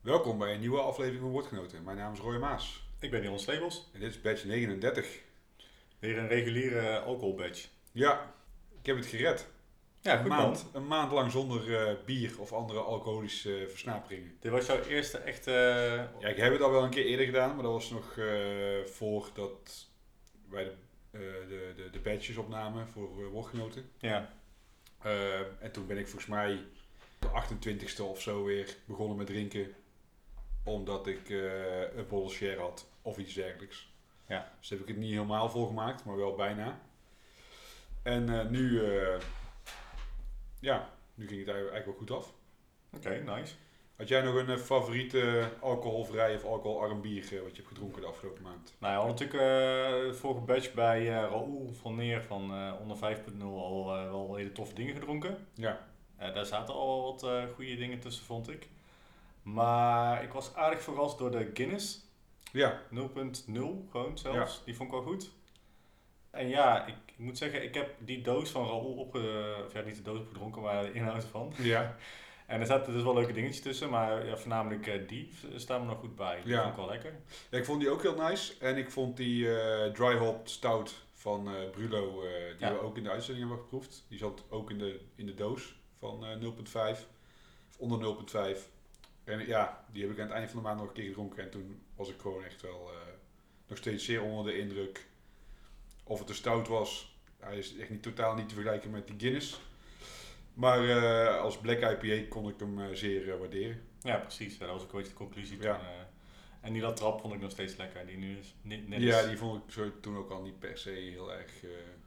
Welkom bij een nieuwe aflevering van Woordgenoten. Mijn naam is Roy Maas Ik ben Jan Slebels. en dit is badge 39. Weer een reguliere alcohol badge. Ja, ik heb het gered. Ja, een, goed maand, een maand lang zonder eh, bier of andere alcoholische eh, versnaperingen. Dit was jouw eerste echte... Ja, ik heb het al wel een keer eerder gedaan, maar dat was nog eh voordat wij de, eh, de, de, de badges opnamen voor eh, Woordgenoten. Ja. Eh, en toen ben ik volgens mij de 28ste of zo weer begonnen met drinken. Omdat ik eh, een bottle share had of iets dergelijks. Ja. Dus heb ik het niet helemaal volgemaakt, maar wel bijna. En eh, nu, eh, ja, nu ging het eigenlijk wel goed af. Oké, nice. Had jij nog een favoriete alcoholvrij of alcoholarm bier wat je hebt gedronken de afgelopen maand? Nou, had natuurlijk het vorige badge bij eh Raoul van Neer van eh, onder 5.0 al wel hele toffe dingen gedronken. Ja, daar zaten al wat goede dingen tussen, vond ik. Maar ik was aardig verrast door de Guinness. ja, 0.0 gewoon zelfs. Die vond ik wel goed. En ja, ik, ik moet zeggen, ik heb die doos van Raoul opge... Of ja, niet de doos opgedronken, maar de inhoud ervan. ja, En er zaten dus wel leuke dingetjes tussen, maar ja, voornamelijk eh, die staan me nog goed bij. Die Ja. vond ik wel lekker. Ja, ik vond die ook heel nice. En ik vond die eh, dry hop stout van eh, Brulo, die Ja. we ook in de uitzending hebben geproefd. Die zat ook in de, in de doos van eh 0.5, of onder 0.5. En ja, die heb ik aan het einde van de maand nog een keer gedronken. En toen was ik gewoon echt wel eh, nog steeds zeer onder de indruk. Of het een stout was, hij is echt niet, totaal niet te vergelijken met die Guinness. Maar eh, als Black IPA kon ik hem eh, zeer waarderen. Ja, precies. Dat was ook een beetje de conclusie Ja. toen. en die dat trap vond ik nog steeds lekker. Die nu is net, net Ja, is- die vond ik zo toen ook al niet per se heel erg.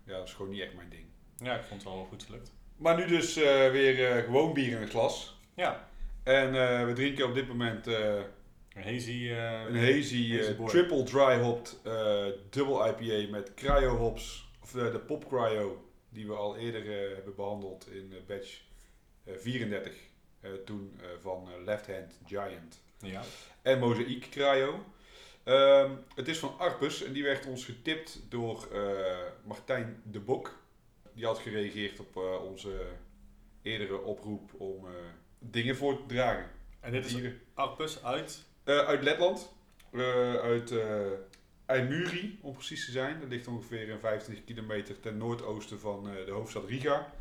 ja, dat is gewoon niet echt mijn ding. ja, ik vond het wel goed gelukt. Maar nu dus weer gewoon bier in het glas. Ja, En eh, we drinken op dit moment eh, een hazy... eh, een hazy, triple dry hopped double IPA met cryo hops. Of de pop cryo die we al eerder hebben behandeld in batch eh, 34. eh, toen van Left Hand Giant. Ja. en Mozaïek Cryo. Ehm, het is van Arpus en die werd ons getipt door Martijn de Bok. Die had gereageerd op onze eerdere oproep om dingen voor te dragen. En dit is. Arpus uit... Eh, uit Letland, Eh, uit Aimuri om precies te zijn. Dat ligt ongeveer een 25 kilometer ten noordoosten van de hoofdstad Riga.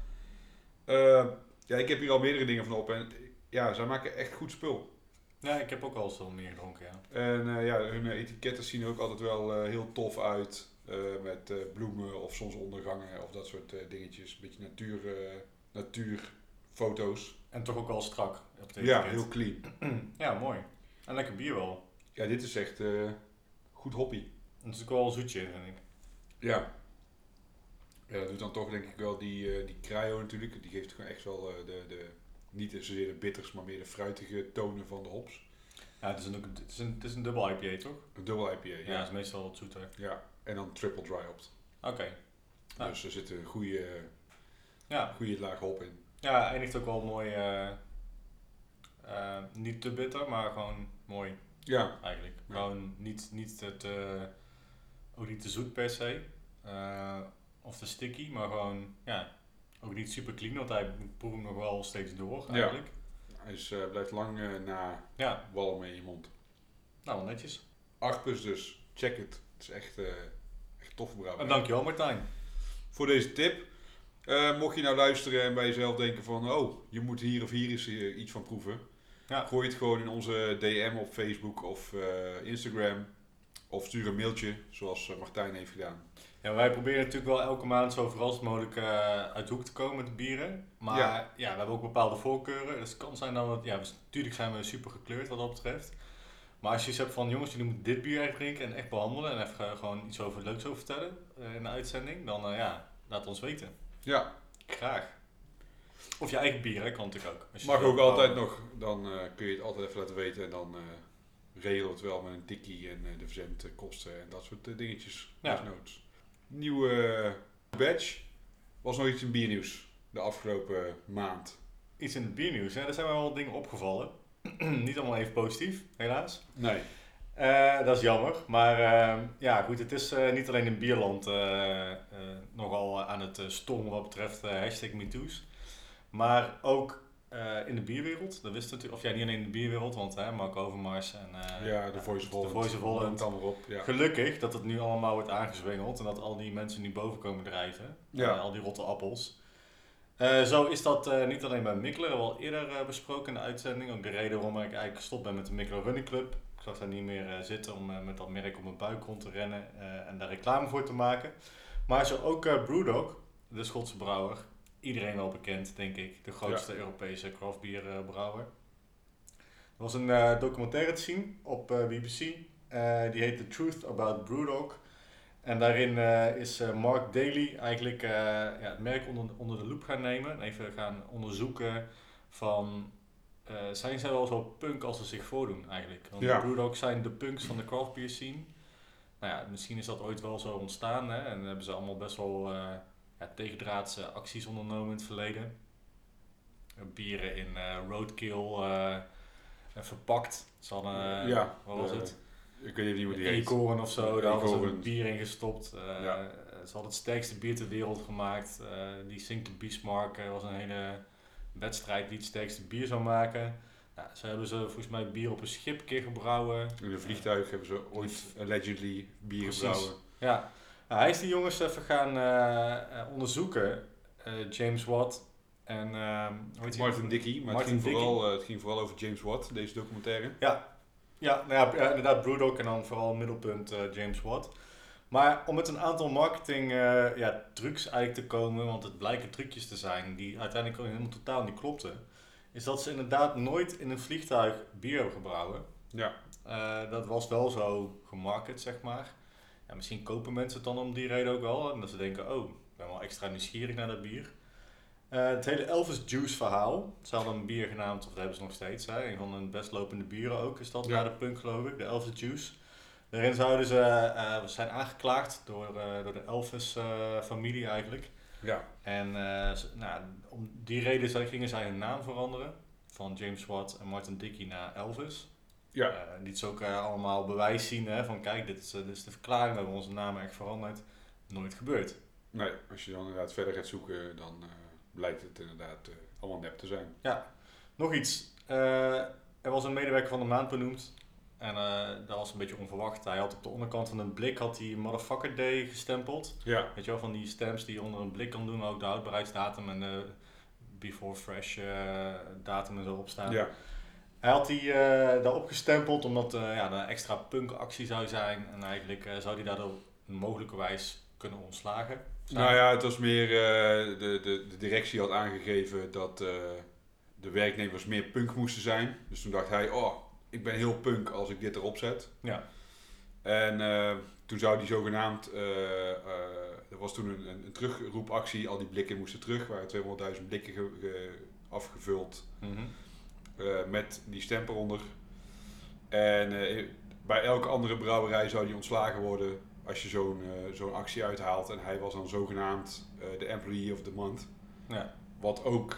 Ja, ik heb hier al meerdere dingen van op en ja, zij maken echt goed spul. Ja, ik heb ook al zo meer gedronken, ja. En ja, hun etiketten zien er ook altijd wel heel tof uit. met bloemen of zonsondergangen of dat soort dingetjes. Een beetje natuur, eh, natuurfoto's. En toch ook wel strak op het Ja, heel clean. Ja, mooi. En lekker bier wel. Ja, dit is echt eh, goed hoppy. Het is ook wel een zoetje, vind ik. Ja. Ja, dat doet dan toch denk ik wel die, eh die cryo natuurlijk. Die geeft gewoon echt wel eh, de, de, niet zozeer de bitters, maar meer de fruitige tonen van de hops. Ja, het is een, het is een, het is een dubbel IPA, toch? Een dubbel IPA, Ja, ja. het is meestal wat zoeter. Ja, en dan triple dry hopped. Oké. Ja. Dus er zit een goede, Ja. goede laag hop in. Ja, eindigt ook wel mooi. eh, eh, niet te bitter, maar gewoon mooi Ja, eigenlijk. Ja. Gewoon niet, niet te, te, ook niet te zoet per se. eh, of te sticky, maar gewoon, ja, ook niet super clean, want hij proeft hem nog wel steeds door Ja. eigenlijk. hij is, blijft lang na Ja, walmen in je mond. nou wel netjes. Arpus dus, check het. Het is echt, echt tof En brouwerij. dankjewel Martijn. Voor deze tip. Eh, mocht je nou luisteren en bij jezelf denken van... Oh, je moet hier of hier eens eh, iets van proeven. Ja. Gooi het gewoon in onze DM op Facebook of eh, Instagram. Of stuur een mailtje, zoals Martijn heeft gedaan. Ja, wij proberen natuurlijk wel elke maand zo verrast mogelijk uit de hoek te komen met de bieren. Maar Ja. ja. we hebben ook bepaalde voorkeuren. Dus het kan zijn dat we, ja, natuurlijk zijn we super gekleurd wat dat betreft. Maar als je iets hebt van jongens, jullie moeten dit bier echt drinken en echt behandelen en even gewoon iets over leuks over vertellen in de uitzending, dan ja, laat ons weten. Ja, Graag. Of je eigen bier, hè, kan natuurlijk ook. Als je mag ook altijd brouwen. nog. Dan eh, kun je het altijd even laten weten. En dan eh regelen we het wel met een tikkie en eh, de verzendkosten en dat soort eh, dingetjes. Ja. Desnoods. Nieuwe eh, badge. Was nog iets in biernieuws de afgelopen maand. Iets in het biernieuws, hè? er zijn wel wat dingen opgevallen. Niet allemaal even positief, helaas. Nee. Eh, dat is jammer. Maar eh, ja, goed, het is eh, niet alleen in bierland eh, nogal aan het stormen wat betreft hashtag MeToo's. Maar ook in de bierwereld. Dat wist natuurlijk, of ja, niet alleen in de bierwereld, want hè, Mark Overmars en ja, de Voice of Holland. De Voice of Holland. Dan op, ja. Gelukkig dat het nu allemaal wordt aangezwengeld en dat al die mensen nu boven komen drijven. Ja. Al die rotte appels. zo is dat niet alleen bij Mikkelen, al eerder besproken in de uitzending. Ook de reden waarom ik eigenlijk gestopt ben met de Mikkelen Running Club. Ik zag daar niet meer zitten om met dat merk op mijn buik rond te rennen en daar reclame voor te maken. Maar zo ook Brewdog, de Schotse brouwer, iedereen wel bekend, denk ik. De grootste Europese craftbierbrouwer. Er was een documentaire te zien op BBC. Die heet The Truth About Brewdog. En daarin is Mark Daly eigenlijk ja, het merk onder, onder de loep gaan nemen. En even gaan onderzoeken van... zijn zij wel zo punk als ze zich voordoen eigenlijk? Want ja. Brewdog zijn de punks van de craftbeer scene. Nou ja, misschien is dat ooit wel zo ontstaan. Hè? En hebben ze allemaal best wel ja, tegendraadse acties ondernomen in het verleden. Bieren in uh, roadkill uh, verpakt. Ze hadden, ja, wat was het? Ik weet niet hoe die heet. Eekhoorn of zo, daar hadden ze een bier in gestopt. Uh, ja. Ze hadden het sterkste bier ter wereld gemaakt. die Sink to Bismarck was een hele wedstrijd die het sterkste bier zou maken. Nou, ze hebben ze volgens mij bier op een schip een keer gebrouwen. In een vliegtuig hebben ze ooit allegedly bier Precies. gebrouwen. Ja, nou, hij is die jongens even gaan uh, onderzoeken, uh, James Watt en Martin Dickey. Maar Martin het, ging vooral, het ging vooral over James Watt, deze documentaire. Ja, ja, nou ja inderdaad Brewdog en dan vooral middelpunt James Watt. Maar om met een aantal marketing ja, trucs eigenlijk te komen, want het blijken trucjes te zijn die uiteindelijk helemaal totaal niet klopten, is dat ze inderdaad nooit in een vliegtuig bier hebben gebrouwen. Ja. dat was wel zo gemarket, zeg maar misschien kopen mensen het dan om die reden ook wel. En dat ze denken, oh, ik ben wel extra nieuwsgierig naar dat bier. Uh, het hele Elvis Juice verhaal. Ze hadden een bier genaamd, of dat hebben ze nog steeds. Hè, een van hun best lopende bieren ook is dat, ja. de punk geloof ik, de Elvis Juice. Daarin zouden ze uh, zijn aangeklaagd door, uh, door de Elvis-familie eigenlijk. Ja. En nou, om die reden gingen zij hun naam veranderen. Van James Watt en Martin Dickey naar Elvis. Ja. Uh, liet ze ook allemaal bewijs zien hè, van kijk, dit is, dit is de verklaring, we hebben onze naam echt veranderd. Nooit gebeurd. Nee, als je dan inderdaad verder gaat zoeken, dan blijkt het inderdaad allemaal nep te zijn. Ja, nog iets. er was een medewerker van de maand benoemd. En dat was een beetje onverwacht. Hij had op de onderkant van een blik had hij Motherfucker Day gestempeld. Ja. Weet je wel, van die stamps die je onder een blik kan doen, ook de houdbaarheidsdatum en de before fresh datum en zo op staan. Ja. Hij had die uh, daarop gestempeld omdat ja, een extra punk-actie zou zijn. En eigenlijk zou hij daardoor mogelijkerwijs kunnen ontslagen. Nou ja, het was meer, de, de, de directie had aangegeven dat de werknemers meer punk moesten zijn. Dus toen dacht hij, oh, ik ben heel punk als ik dit erop zet. Ja. En toen zou die zogenaamd, er was toen een, een, een, terugroepactie, al die blikken moesten terug, waren 200.000 blikken ge, ge, afgevuld. Mm -hmm. Uh, met die stemper onder. En uh, bij elke andere brouwerij zou die ontslagen worden als je zo'n uh, zo'n actie uithaalt. En hij was dan zogenaamd de employee of the month. Ja. Wat ook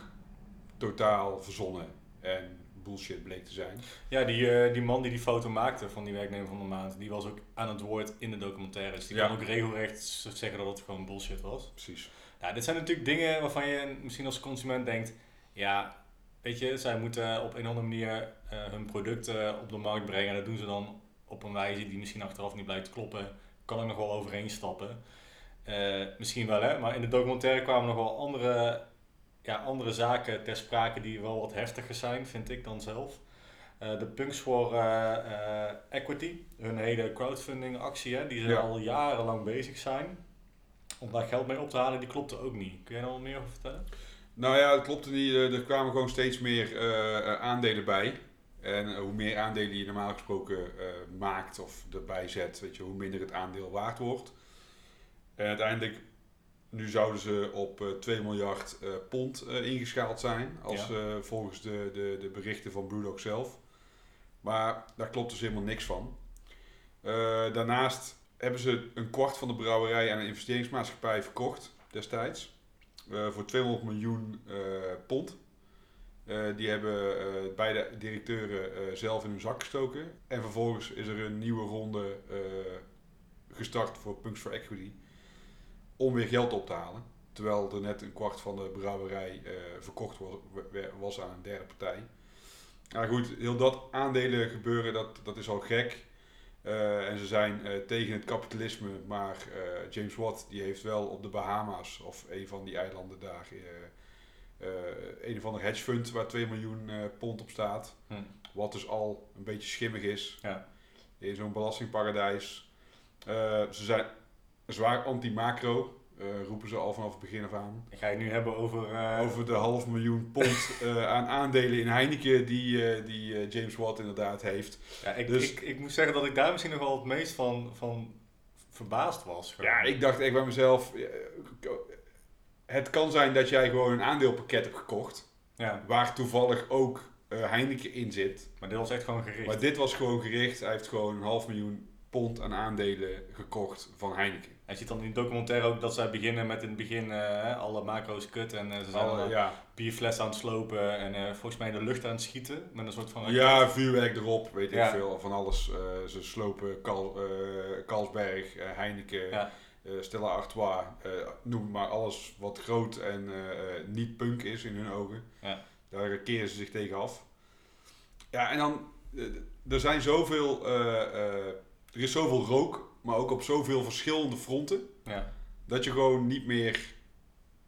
totaal verzonnen en bullshit bleek te zijn. Ja, die, die man die die foto maakte van die werknemer van de maand, die was ook aan het woord in de documentaires. Die ja. kon ook regelrecht zeggen dat het gewoon bullshit was. Precies. Ja, dit zijn natuurlijk dingen waarvan je misschien als consument denkt, ja, Weet je, zij moeten op een of andere manier uh, hun producten op de markt brengen. En dat doen ze dan op een wijze die misschien achteraf niet blijkt kloppen. Kan ik nog wel overheen stappen. Uh, misschien wel, hè. Maar in de documentaire kwamen nog wel andere, ja, andere zaken ter sprake die wel wat heftiger zijn, vind ik dan zelf. Uh, de Punks for Equity, hun hele crowdfunding actie, hè, die ze ja. al jarenlang bezig zijn. Om daar geld mee op te halen, die klopte ook niet. Kun jij daar nog meer over vertellen? Nou ja, het klopte niet. Er kwamen gewoon steeds meer aandelen bij. En hoe meer aandelen je normaal gesproken uh, maakt of erbij zet, weet je, hoe minder het aandeel waard wordt. En uiteindelijk, nu zouden ze op 2 miljard pond ingeschaald zijn, als, ja. volgens de, de, de berichten van Brewdog zelf. Maar daar klopt dus helemaal niks van. daarnaast hebben ze een kwart van de brouwerij aan een investeringsmaatschappij verkocht destijds. Uh, voor 200 miljoen uh, pond. Uh, die hebben beide directeuren zelf in hun zak gestoken. En vervolgens is er een nieuwe ronde gestart voor Punks for Equity. Om weer geld op te halen. terwijl er net een kwart van de brouwerij eh, verkocht was, was aan een derde partij. Nou goed, heel dat aandelen gebeuren, dat, dat is al gek. Eh, en ze zijn eh, tegen het kapitalisme, maar James Watt die heeft wel op de Bahama's of een van die eilanden daar een of ander hedge fund waar 2 miljoen pond op staat. Hm. Wat dus al een beetje schimmig is. Ja. In zo'n belastingparadijs. Ze zijn zwaar anti-macro, eh, roepen ze al vanaf het begin af aan. Ik ga je nu hebben over... eh, Over de half miljoen pond eh, aan aandelen in Heineken die, die James Watt inderdaad heeft. Ja, ik, Dus- ik, ik moet zeggen dat ik daar misschien nog wel het meest van, van verbaasd was. Ja, ik dacht echt bij mezelf, het kan zijn dat jij gewoon een aandeelpakket hebt gekocht, Ja, waar toevallig ook Heineken in zit. maar dit was echt gewoon gericht. Maar dit was gewoon gericht, hij heeft gewoon een half miljoen pond aan aandelen gekocht van Heineken. Hij ziet dan in de documentaire ook dat zij beginnen met in het begin eh, alle macro's kut en eh, ze zijn Alle- ja, bierflessen aan het slopen en eh, volgens mij in de lucht aan het schieten met een soort van ja, vuurwerk erop, weet ik veel, van alles. Ze slopen Kal, Carlsberg, eh, Heineken, Ja. Stella Artois, noem maar alles wat groot en niet punk is in hun ogen. Ja. Daar keren ze zich tegen af. Ja, en dan, er zijn zoveel, er is zoveel rook, maar ook op zoveel verschillende fronten, Ja. dat je gewoon niet meer,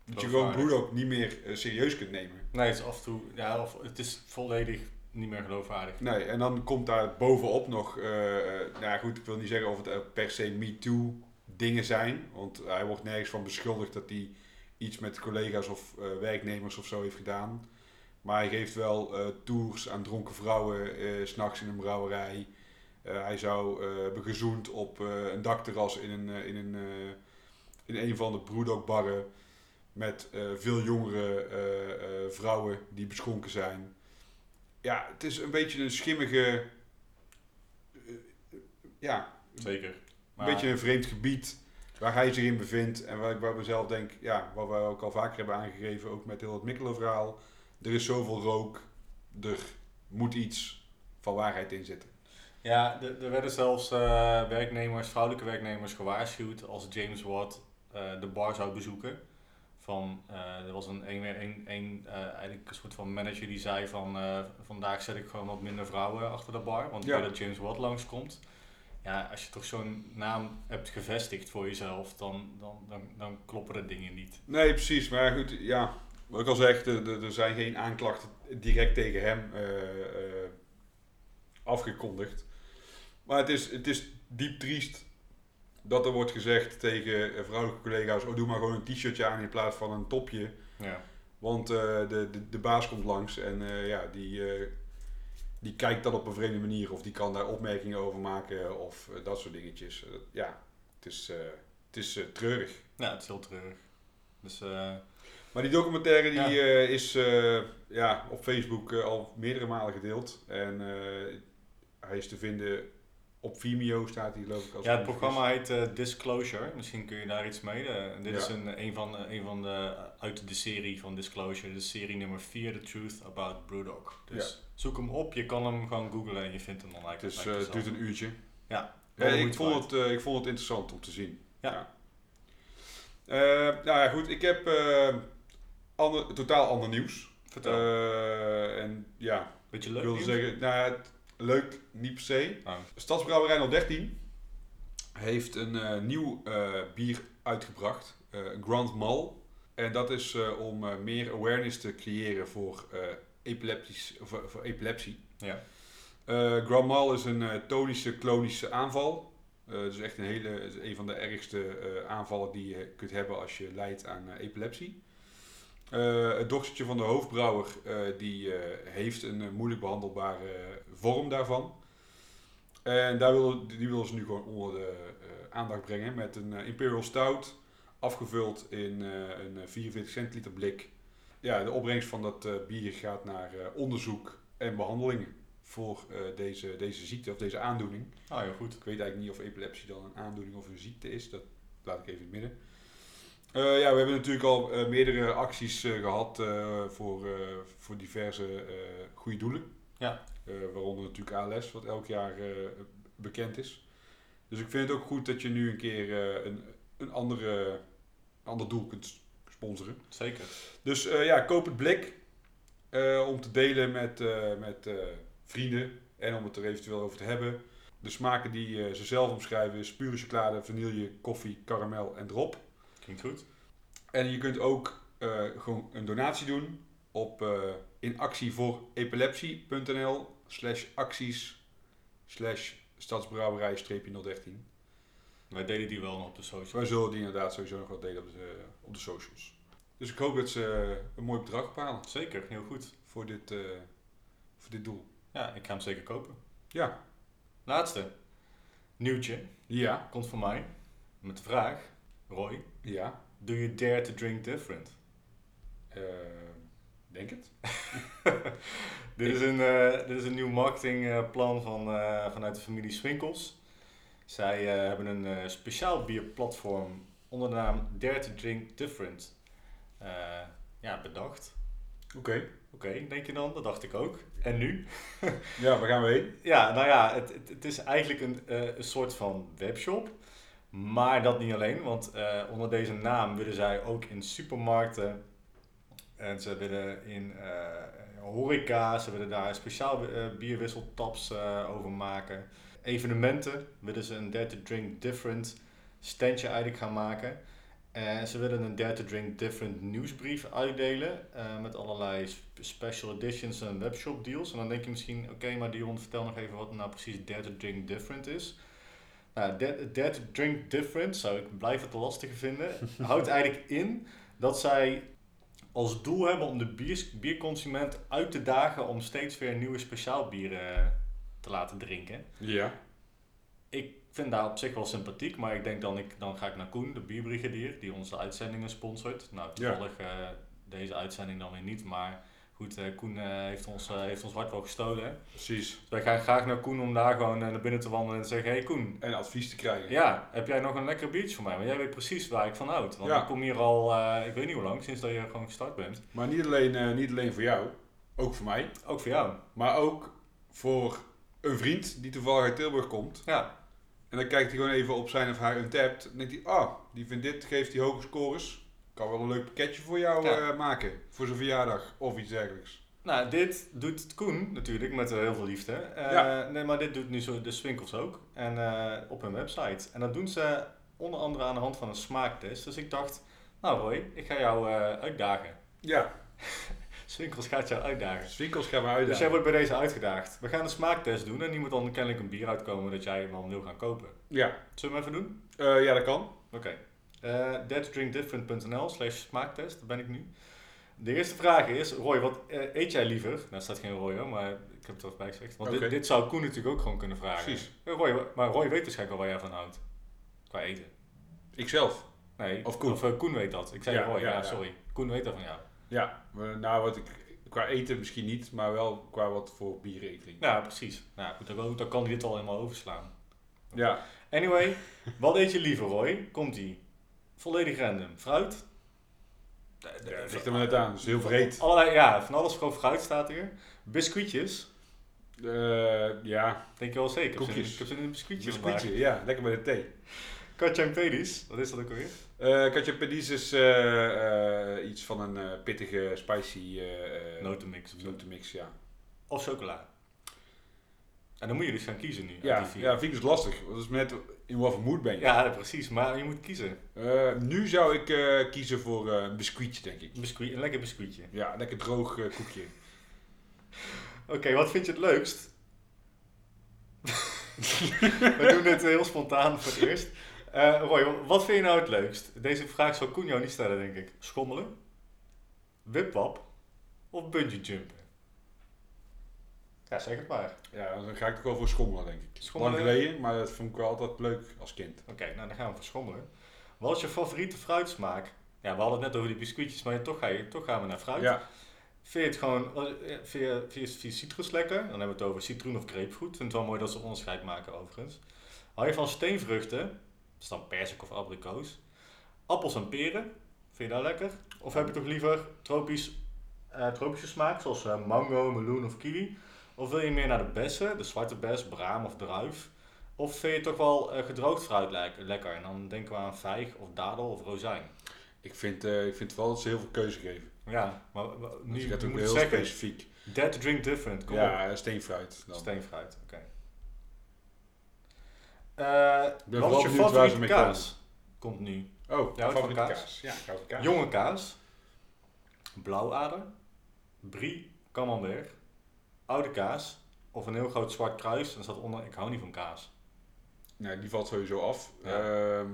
dat je gewoon. Brewdog niet meer eh, serieus kunt nemen. Nee, het is af en toe, ja, of, het is volledig niet meer geloofwaardig. Nee, en dan komt daar bovenop nog, eh, eh, nou ja, goed, ik wil niet zeggen of het per se MeToo dingen zijn, want hij wordt nergens van beschuldigd dat hij iets met collega's of werknemers of zo heeft gedaan. Maar hij geeft wel tours aan dronken vrouwen, s s'nachts in een brouwerij. Eh, hij zou eh, hebben gezoend op eh, een dakterras in een, in een, in een van de broedokbarren met veel jongere vrouwen die beschonken zijn. Ja, het is een beetje een schimmige, ja, Zeker. een beetje een vreemd gebied waar hij zich in bevindt. En waar ik bij mezelf denk, ja, wat wij ook al vaker hebben aangegeven, ook met heel het Mikkelen verhaal. Er is zoveel rook, er moet iets van waarheid in zitten. Ja, er er werden zelfs eh, werknemers, vrouwelijke werknemers gewaarschuwd als James Watt eh, de bar zou bezoeken. Van, eh, er was een, een, een, een, eigenlijk een soort van manager die zei van vandaag zet ik gewoon wat minder vrouwen achter de bar, want Ja. dat James Watt langskomt. Ja, als je toch zo'n naam hebt gevestigd voor jezelf, dan, dan, dan, dan kloppen de dingen niet. Nee, precies. Maar goed, ja, wat ik al zeg, er, er- er zijn geen aanklachten direct tegen hem afgekondigd. Maar het is, het is diep triest dat er wordt gezegd tegen eh, vrouwelijke collega's: oh, doe maar gewoon een t-shirtje aan in plaats van een topje. Ja. Want eh, de, de, de baas komt langs en eh, ja, die, die kijkt dan op een vreemde manier of die kan daar opmerkingen over maken of dat soort dingetjes. Ja, het is, het is treurig. ja, het is heel treurig. Dus Maar die documentaire die, Ja. is ja, op Facebook al meerdere malen gedeeld. En hij is te vinden op Vimeo staat hij geloof ik. Als Ja, ik het programma heet eh, Disclosure. Misschien kun je daar iets mee. Eh, dit Ja. is een, een, van, de- een van de uit de serie van Disclosure. De serie nummer 4, The Truth About Brewdog. Dus zoek hem op. Je kan hem gewoon googlen en je vindt hem dan eigenlijk. Eh, het duurt een uurtje. Ja, ik, vond het, eh, ik vond het interessant om te zien. Ja. Eh, nou ja, goed. Ik heb eh, ander, totaal ander nieuws. Vertel. Eh, en ja, Beetje ik leuk wilde nieuws? zeggen, nou het- leuk niet per se. Nou, Stadsbrouwerij 013 heeft een eh, nieuw eh, bier uitgebracht, eh Grand Mal. En dat is om meer awareness te creëren voor, epileptisch, voor, voor epilepsie. ja. Grand Mal is een tonische klonische aanval. Het is echt een, hele, een van de ergste aanvallen die je kunt hebben als je lijdt aan epilepsie. Eh, het dochtertje van de hoofdbrouwer eh, die, eh, heeft een moeilijk behandelbare eh, vorm daarvan. En daar willen, die willen ze nu gewoon onder de aandacht brengen met een Imperial Stout, afgevuld in een eh, 44 centiliter blik. Ja, de opbrengst van dat bier gaat naar onderzoek en behandelingen voor deze, deze ziekte of deze aandoening. Ah, heel goed. Ik weet eigenlijk niet of epilepsie dan een aandoening of een ziekte is. Dat laat ik even in het midden. Eh, ja, we hebben natuurlijk al eh, meerdere acties eh, gehad eh, voor, voor diverse goede doelen. Ja. Waaronder natuurlijk ALS, wat elk jaar bekend is. Dus ik vind het ook goed dat je nu een keer een, een andere, ander doel kunt sponsoren. Zeker. Dus ja, koop het blik om te delen met, met vrienden en om het er eventueel over te hebben. De smaken die ze zelf omschrijven is pure chocolade, vanille, koffie, karamel en drop. Klinkt goed. En je kunt ook eh, gewoon een donatie doen op eh in actie voor epilepsie.nl slash acties slash stadsbrouwerij 013. Wij delen die wel nog op de social. Wij zullen die inderdaad sowieso nog wat delen op de, op de socials. Dus ik hoop dat ze een mooi bedrag ophalen Zeker, heel goed. voor dit, eh, voor dit doel. Ja, ik ga hem zeker kopen. Ja. Laatste. Nieuwtje. Ja. Komt van mij. Met de vraag. Roy, Ja. do you dare to drink different? Eh, denk het. Dit is een, eh, dit is een nieuw marketingplan van, eh, vanuit de familie Swinkels. Zij eh, hebben een eh, speciaal bierplatform onder de naam Dare to Drink Different eh, ja, bedacht. Oké. Oké, denk je dan? Dat dacht ik ook. En nu? Ja, waar gaan we heen? Ja, nou ja, het, het, het is eigenlijk een, eh, een soort van webshop. Maar dat niet alleen, want eh, onder deze naam willen zij ook in supermarkten en ze willen in eh, horeca, ze willen daar speciaal eh, bierwisseltaps over maken. Evenementen willen ze een Dare to Drink Different standje eigenlijk gaan maken. En ze willen een Dare to Drink Different nieuwsbrief uitdelen met allerlei sp- special editions en webshop deals. En dan denk je misschien, oké, maar Dion, vertel nog even wat nou precies Dare to Drink Different is. Nou, to Drink Different, zou ik blijven te lastig vinden, houdt eigenlijk in dat zij als doel hebben om de bier, bierconsument uit te dagen om steeds weer nieuwe speciaalbieren te laten drinken. Ja. Ik vind daar op zich wel sympathiek, maar ik denk dan, ik, dan ga ik naar Koen, de bierbrigadier, die onze uitzendingen sponsort. Nou, Ja. toevallig eh, deze uitzending dan weer niet, maar goed, eh, Koen eh, heeft, ons, eh, heeft ons hart wel gestolen. Hè? Precies. Dus wij gaan graag naar Koen om daar gewoon naar binnen te wandelen en te zeggen, hey Koen, En advies te krijgen. ja, heb jij nog een lekker biertje voor mij? Want jij weet precies waar ik van houd. Want Ja. ik kom hier al, ik weet niet hoe lang, sinds dat je gewoon gestart bent. Maar niet alleen, niet alleen voor jou, ook voor mij. Ook voor jou. Maar ook voor een vriend die toevallig uit Tilburg komt. Ja, En dan kijkt hij gewoon even op zijn of haar Untapped. Dan denkt hij, ah, die vindt dit, geeft die hoge scores. Kan wel een leuk pakketje voor jou Ja. eh, maken. Voor zijn verjaardag of iets dergelijks. Nou, dit doet Koen natuurlijk met heel veel liefde. Eh, Ja. Nee, maar dit doet nu zo de Swinkels ook. En eh, op hun website. En dat doen ze onder andere aan de hand van een smaaktest. Dus ik dacht, nou Roy, ik ga jou uitdagen. Ja, Swinkels gaat jou uitdagen. Zwinkels gaan we Dus uitdagen. jij wordt bij deze uitgedaagd. We gaan een smaaktest doen en die moet dan kennelijk een bier uitkomen dat jij wel wil gaan kopen. Ja. Zullen we hem even doen? Ja, dat kan. Oké. daredrinkdifferent.nl slash smaaktest, daar ben ik nu. De eerste vraag is, Roy, wat eh, eet jij liever? Nou staat geen Roy hoor, maar ik heb het er bij gezegd. Want dit, dit zou Koen natuurlijk ook gewoon kunnen vragen. Precies. Eh, Roy, maar Roy weet waarschijnlijk wel waar jij van houdt. Qua eten. Ikzelf. Nee, Of Koen. Of eh, Koen weet dat. Ik zei Ja, Roy, ja, sorry. Koen weet dat van jou. Ja, maar nou wat ik, qua eten misschien niet, maar wel qua wat voor bieren ik drink. Ja, precies. Nou goed, dan, dan kan hij dit al helemaal overslaan. Ja, Anyway, wat eet je liever Roy? Komt-ie. Volledig random. Fruit? ja het ligt er maar net aan. Het is heel breed. Allerlei, ja, van alles gewoon fruit staat hier. Biscuitjes. Eh, ja, Denk je wel zeker. Ik heb Koekjes. Ik heb zin in biscuitjes vandaag. biscuitje. Ja, lekker met de thee. Katja en pedis. Wat is dat ook alweer? Eh Katja Pedis is eh, eh, iets van een eh, pittige, spicy eh, eh, Notenmix notenmix. Ja, Of chocola. En dan moet je dus gaan kiezen nu. ja, die vier. ja vind ik dus lastig. want Dat is net in wat voor mood ben je. ja, precies. Maar je moet kiezen. Eh, nu zou ik eh, kiezen voor eh, een biscuitje, denk ik. Een, biscuit, een lekker biscuitje. Ja, een lekker droog koekje. Oké, wat vind je het leukst? We doen dit heel spontaan voor het eerst. Eh, Roy, wat vind je nou het leukst? Deze vraag zou Koen jou niet stellen, denk ik. Schommelen? Wipwap? Of bungee jumpen? Ja, zeg het maar. Ja, dan ga ik toch wel voor schommelen, denk ik. Schommelen? Lang geleden, maar dat vond ik wel altijd leuk als kind. Oké, nou dan gaan we voor schommelen. Wat is je favoriete fruitsmaak? Ja, we hadden het net over die biscuitjes, maar toch, ga je, toch gaan we naar fruit. Ja, Vind je het gewoon, eh, vind je, vind je, vind je citrus lekker? Dan hebben we het over citroen of grapefruit. Ik vind het wel mooi dat ze onderscheid maken overigens. Hou je van steenvruchten? Dat is dan persik of abrikoos. Appels en peren? Vind je dat lekker? Of heb je toch liever tropisch, eh, tropische smaak, zoals eh, mango, meloen of kiwi? Of wil je meer naar de bessen, de zwarte bes, braam of druif? Of vind je toch wel eh, gedroogd fruit le- lekker? En dan denken we aan vijg of dadel of rozijn. Ik vind, eh, ik vind wel dat ze heel veel keuze geven. Ja, maar maar Nu, nu je gaat je ook moet heel zeggen, specifiek. to drink different, kom op. Ja, steenfruit. Dan. Steenfruit, oké. Eh, ben wat is je favoriete mee kaas? Komt nu. Oh, favoriete kaas? kaas. Ja, ik kaas. Jonge kaas, blauwader, brie, camembert, oude kaas of een heel groot zwart kruis en staat onder ik hou niet van kaas. Nee, die valt sowieso af. Ja. Ja.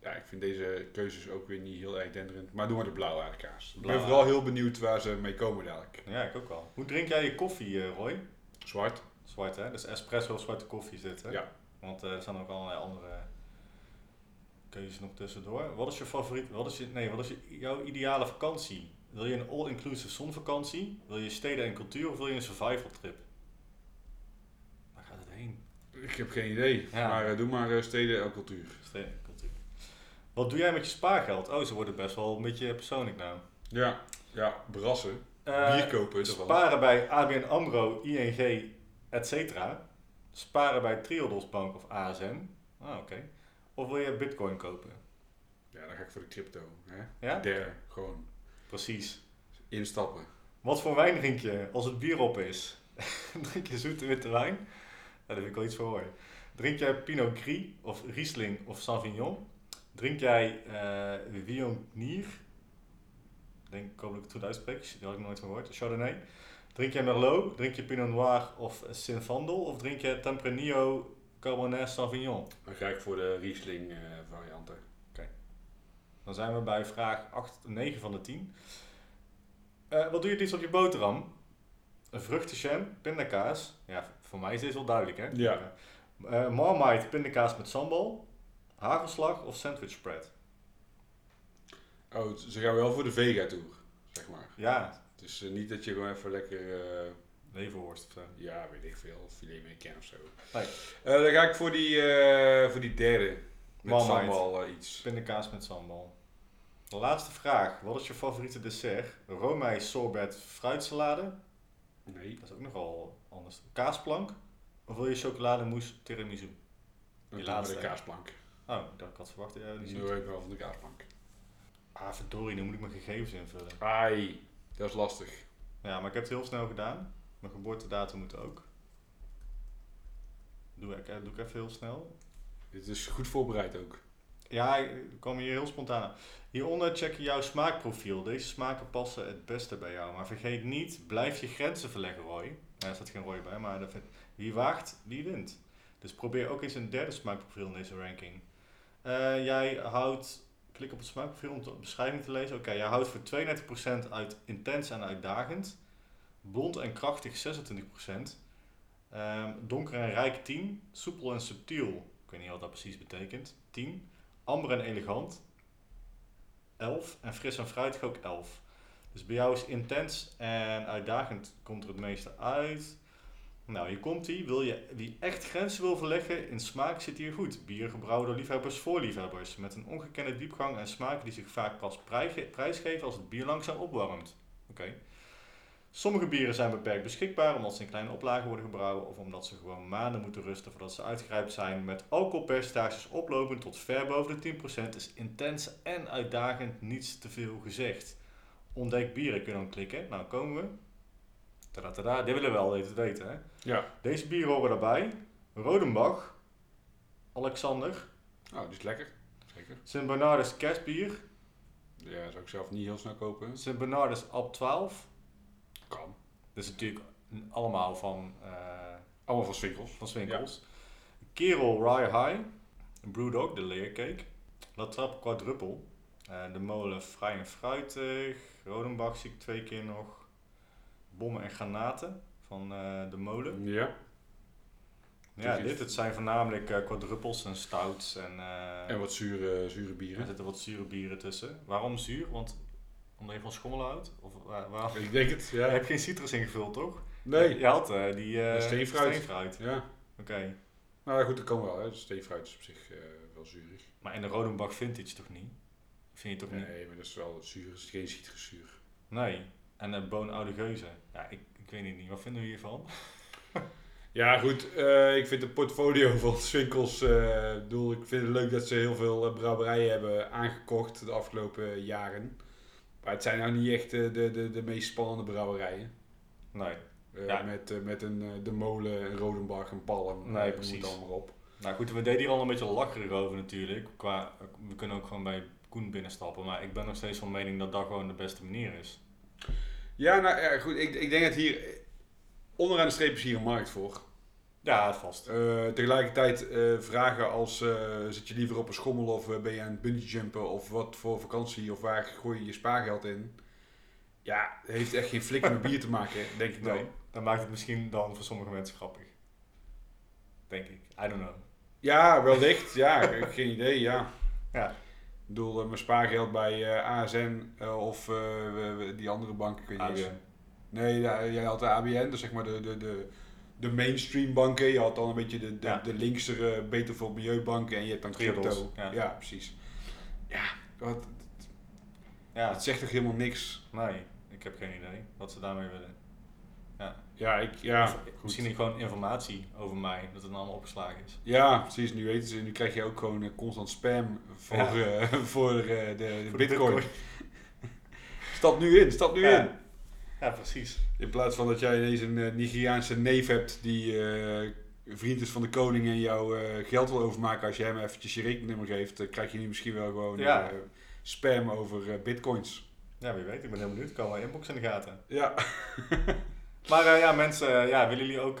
ja, ik vind deze keuzes ook weer niet heel erg denderend. Maar doe maar de blauwe kaas. Ik ben vooral heel benieuwd waar ze mee komen dadelijk. Ja, ik ook wel. Hoe drink jij je koffie, eh, Roy? Zwart. Zwart hè, dus espresso of zwarte koffie zit hè? Ja. Want eh, er staan ook allerlei andere keuzes nog tussendoor. Wat is je favoriet, wat is je, nee, wat is je, jouw ideale vakantie? Wil je een all-inclusive zonvakantie? Wil je steden en cultuur of wil je een survival trip? Waar gaat het heen? Ik heb geen idee. Ja. Maar eh, doe maar eh, steden en cultuur. Steden en cultuur. Wat doe jij met je spaargeld? Oh, ze worden best wel een beetje persoonlijk nou. Ja, ja brassen. Eh, Bier kopen. is. Sparen bij ABN AMRO, ING, etc. Sparen bij Triodos Bank of ASN. Ah, oké. Of wil je bitcoin kopen? Ja, dan ga ik voor de crypto. Hè? Ja? Der, gewoon Precies. instappen. Wat voor wijn drink je als het bier op is? drink je zoete witte wijn? Daar heb ik wel iets voor hoor. Drink jij Pinot Gris of Riesling of Sauvignon? Drink jij eh Viognier? Denk, ik hoop dat ik het goed uitspreek. Die had ik nooit van gehoord. Chardonnay. Drink jij Merlot? Drink je Pinot Noir of Zinfandel? Of drink je Tempranillo Cabernet Sauvignon? Dan ga ik voor de Riesling eh, varianten. Dan zijn we bij vraag 8, 9 van de 10. Eh, wat doe je dit op je boterham? Een vruchtenjam, pindakaas. Ja, voor mij is dit wel duidelijk, hè? Ja. Eh, Marmite, pindakaas met sambal. Hagelslag of sandwich spread? Oh, ze gaan wel voor de Vega Tour, zeg maar. Ja, Het is eh, niet dat je gewoon even lekker, eh, leverworst of zo. ja, weet ik veel, filet mee kan of zo. Nee. Dan ga ik voor die, voor die derde. Met sambal eh, iets. Pindakaas met sambal. De laatste vraag. Wat is je favoriete dessert? Roomij sorbet fruitsalade. Nee, Dat is ook nogal anders. Kaasplank. Of wil je chocolademousse tiramisu? dan we laatste, de kaasplank. Oh, dat ik had verwacht. Ja, die Nu ik wel van de kaasplank. Ah, verdorie, nu moet ik mijn gegevens invullen. Ai, dat is lastig. Ja, maar ik heb het heel snel gedaan. Mijn geboortedatum moet ook. Doe ik, eh, doe ik even heel snel. Dit is goed voorbereid ook. Ja, ik kwam hier heel spontaan aan. Hieronder check je jouw smaakprofiel. Deze smaken passen het beste bij jou. Maar vergeet niet, blijf je grenzen verleggen, Roy. Ja, er staat geen Roy bij, maar wie waagt, wie wint. Dus probeer ook eens een derde smaakprofiel in deze ranking. Eh, jij houdt, klik op het smaakprofiel om de beschrijving te lezen. Oké, jij houdt voor 32% uit intens en uitdagend. Blond en krachtig 26%. Ehm, donker en rijk 10. Soepel en subtiel, weet niet wat dat precies betekent, 10. Amber en elegant 11. En fris en fruitig ook 11. Dus bij jou is intens en uitdagend komt er het meeste uit. Nou, hier komt ie. Wil je wie echt grenzen wil verleggen in smaak zit hier goed. Bier gebrouwen door liefhebbers voor liefhebbers. Met een ongekende diepgang en smaak die zich vaak pas prij- prijsgeven als het bier langzaam opwarmt. Oké. Sommige bieren zijn beperkt beschikbaar omdat ze in kleine oplagen worden gebrouwen of omdat ze gewoon maanden moeten rusten voordat ze uitgerijpt zijn. Met alcoholpercentages oplopend tot ver boven de 10% is intens en uitdagend niets te veel gezegd. Ontdek bieren kun je dan klikken. Nou komen we. Tada, dit willen we wel even weten. Hè? Ja. Deze bieren horen daarbij. Rodenbach, Alexander, Nou, die is lekker. Zeker. Sint Bernardus kerstbier, Ja, zou ik zelf niet heel snel kopen. Sint Bernardus Alp 12. Kan. Dat is natuurlijk allemaal van... eh, Allemaal van Swinkels. van Swinkels. Kerel Rye High. Brewdog, de leercake. La Trappe Quadruple. Eh, de molen Vrij en Fruitig. Rodenbach zie ik twee keer nog. Bommen en granaten van eh, de molen. Ja. Ja, Precies. dit het zijn voornamelijk eh quadruppels en stouts. En, En wat zure, zure er bieren. zitten wat zure bieren tussen. Waarom zuur? Want omdat je van schommelen houdt? Of waar, waar- Ik denk het, Je ja. hebt geen citrus ingevuld, toch? Nee. Je had eh, die De steenfruit. steenfruit. Ja. Oké. Nou goed, dat kan wel. Hè. De steenfruit is op zich eh, wel zuurig. Maar in de Rodenbach vintage toch niet? Vind je toch niet? Nee, maar dat is wel zuur. Het is geen citruszuur. Nee. En een boon oude geuze. Ja, ik, ik weet het niet. Wat vinden we hiervan? Ja, goed. ik vind de portfolio van Swinkels. ik bedoel, ik vind het leuk dat ze heel veel brouwerijen hebben aangekocht de afgelopen jaren. Maar het zijn nou niet echt eh, de, de, de meest spannende brouwerijen. Nee. Eh, Ja. Met, eh, met een, de molen, een Rodenbach, een Palm. Nee, precies. Moet allemaal op. Nou goed, we deden hier al een beetje lacherig over natuurlijk. Qua, we kunnen ook gewoon bij Koen binnenstappen. Maar ik ben nog steeds van mening dat dat gewoon de beste manier is. Ja, nou ja, goed. Ik, ik denk dat hier onderaan de streep is hier een markt voor. Ja, vast. Eh, tegelijkertijd eh, vragen als eh, zit je liever op een schommel of ben je aan het bungee jumpen of wat voor vakantie of waar gooi je je spaargeld in? Ja, heeft echt geen flikker met bier te maken, denk ik dan. Nee, dan maakt het misschien dan voor sommige mensen grappig. Denk ik. I don't know. Ja, wellicht. Ja, ik heb geen idee, ja. Ja. Ik bedoel, mijn spaargeld bij ASN of die andere bank. Ik weet niet eens. ABN. Nee, jij had de ABN, dus zeg maar de, de, de, de mainstream banken. Je had dan een beetje de, de, Ja. de beter voor milieubanken en je hebt dan crypto. Ja. Ja. precies. Ja, wat, Ja, het zegt toch helemaal niks? nee. Ik heb geen idee wat ze daarmee willen. Ja, ik, ja, Of. Misschien gewoon informatie over mij, dat het dan allemaal opgeslagen is. ja, precies. Nu weten ze, nu krijg je ook gewoon eh, constant spam voor, Ja. eh, voor eh, de, de, Voor de bitcoin. Stap nu in, stap nu Ja. in. Ja, precies. In plaats van dat jij ineens een eh, Nigeriaanse neef hebt die eh, vriend is van de koning en jou eh, geld wil overmaken als je hem eventjes je rekeningnummer geeft, dan krijg je nu misschien wel gewoon Ja. spam over bitcoins. Ja, wie weet. Ik ben heel benieuwd. Ik kan wel inbox in de gaten. Ja. Maar ja, mensen, ja, willen jullie ook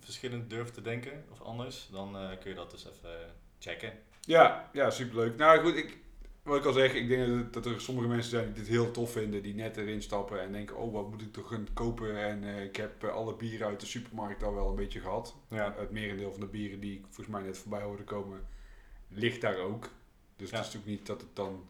verschillend durven te denken of anders? Dan kun je dat dus even checken. Ja, ja, superleuk. Nou goed, ik, wat ik al zeg, ik denk dat, er sommige mensen zijn die dit heel tof vinden, die net erin stappen en denken, oh wat moet ik toch gaan kopen en eh, ik heb eh, alle bieren uit de supermarkt al wel een beetje gehad. Ja. Het merendeel van de bieren die ik volgens mij net voorbij hoorde komen, ligt daar ook. Dus Ja. het is natuurlijk niet dat het dan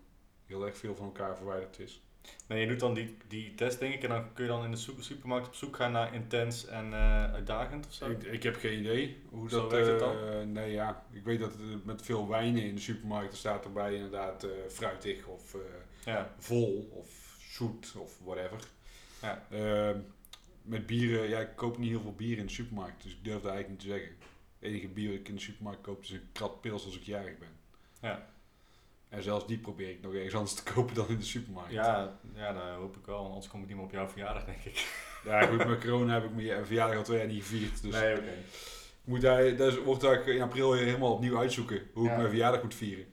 heel erg veel van elkaar verwijderd is. Nee, je doet dan die, die test, denk ik, en dan kun je dan in de supermarkt op zoek gaan naar intens en eh, uitdagend of zo. Ik, ik heb geen idee hoe Zo dat werkt het eh, dan? nee, ja. Ik weet dat het met veel wijnen in de supermarkt er staat erbij inderdaad eh, fruitig of Ja, vol of zoet of whatever. Ja. Ehm, met bieren, ja, ik koop niet heel veel bier in de supermarkt, dus ik durf dat eigenlijk niet te zeggen. Het enige bier dat ik in de supermarkt koop is een krat pils als ik jarig ben. Ja. En zelfs die probeer ik nog ergens anders te kopen dan in de supermarkt. ja, ja, dat hoop ik wel, anders kom ik niet meer op jouw verjaardag, denk ik. Ja, goed, met corona heb ik mijn verjaardag al twee jaar niet gevierd. Dus nee, oké. ik moet hij, dus wordt dat in april weer helemaal opnieuw uitzoeken hoe Ja. ik mijn verjaardag moet vieren.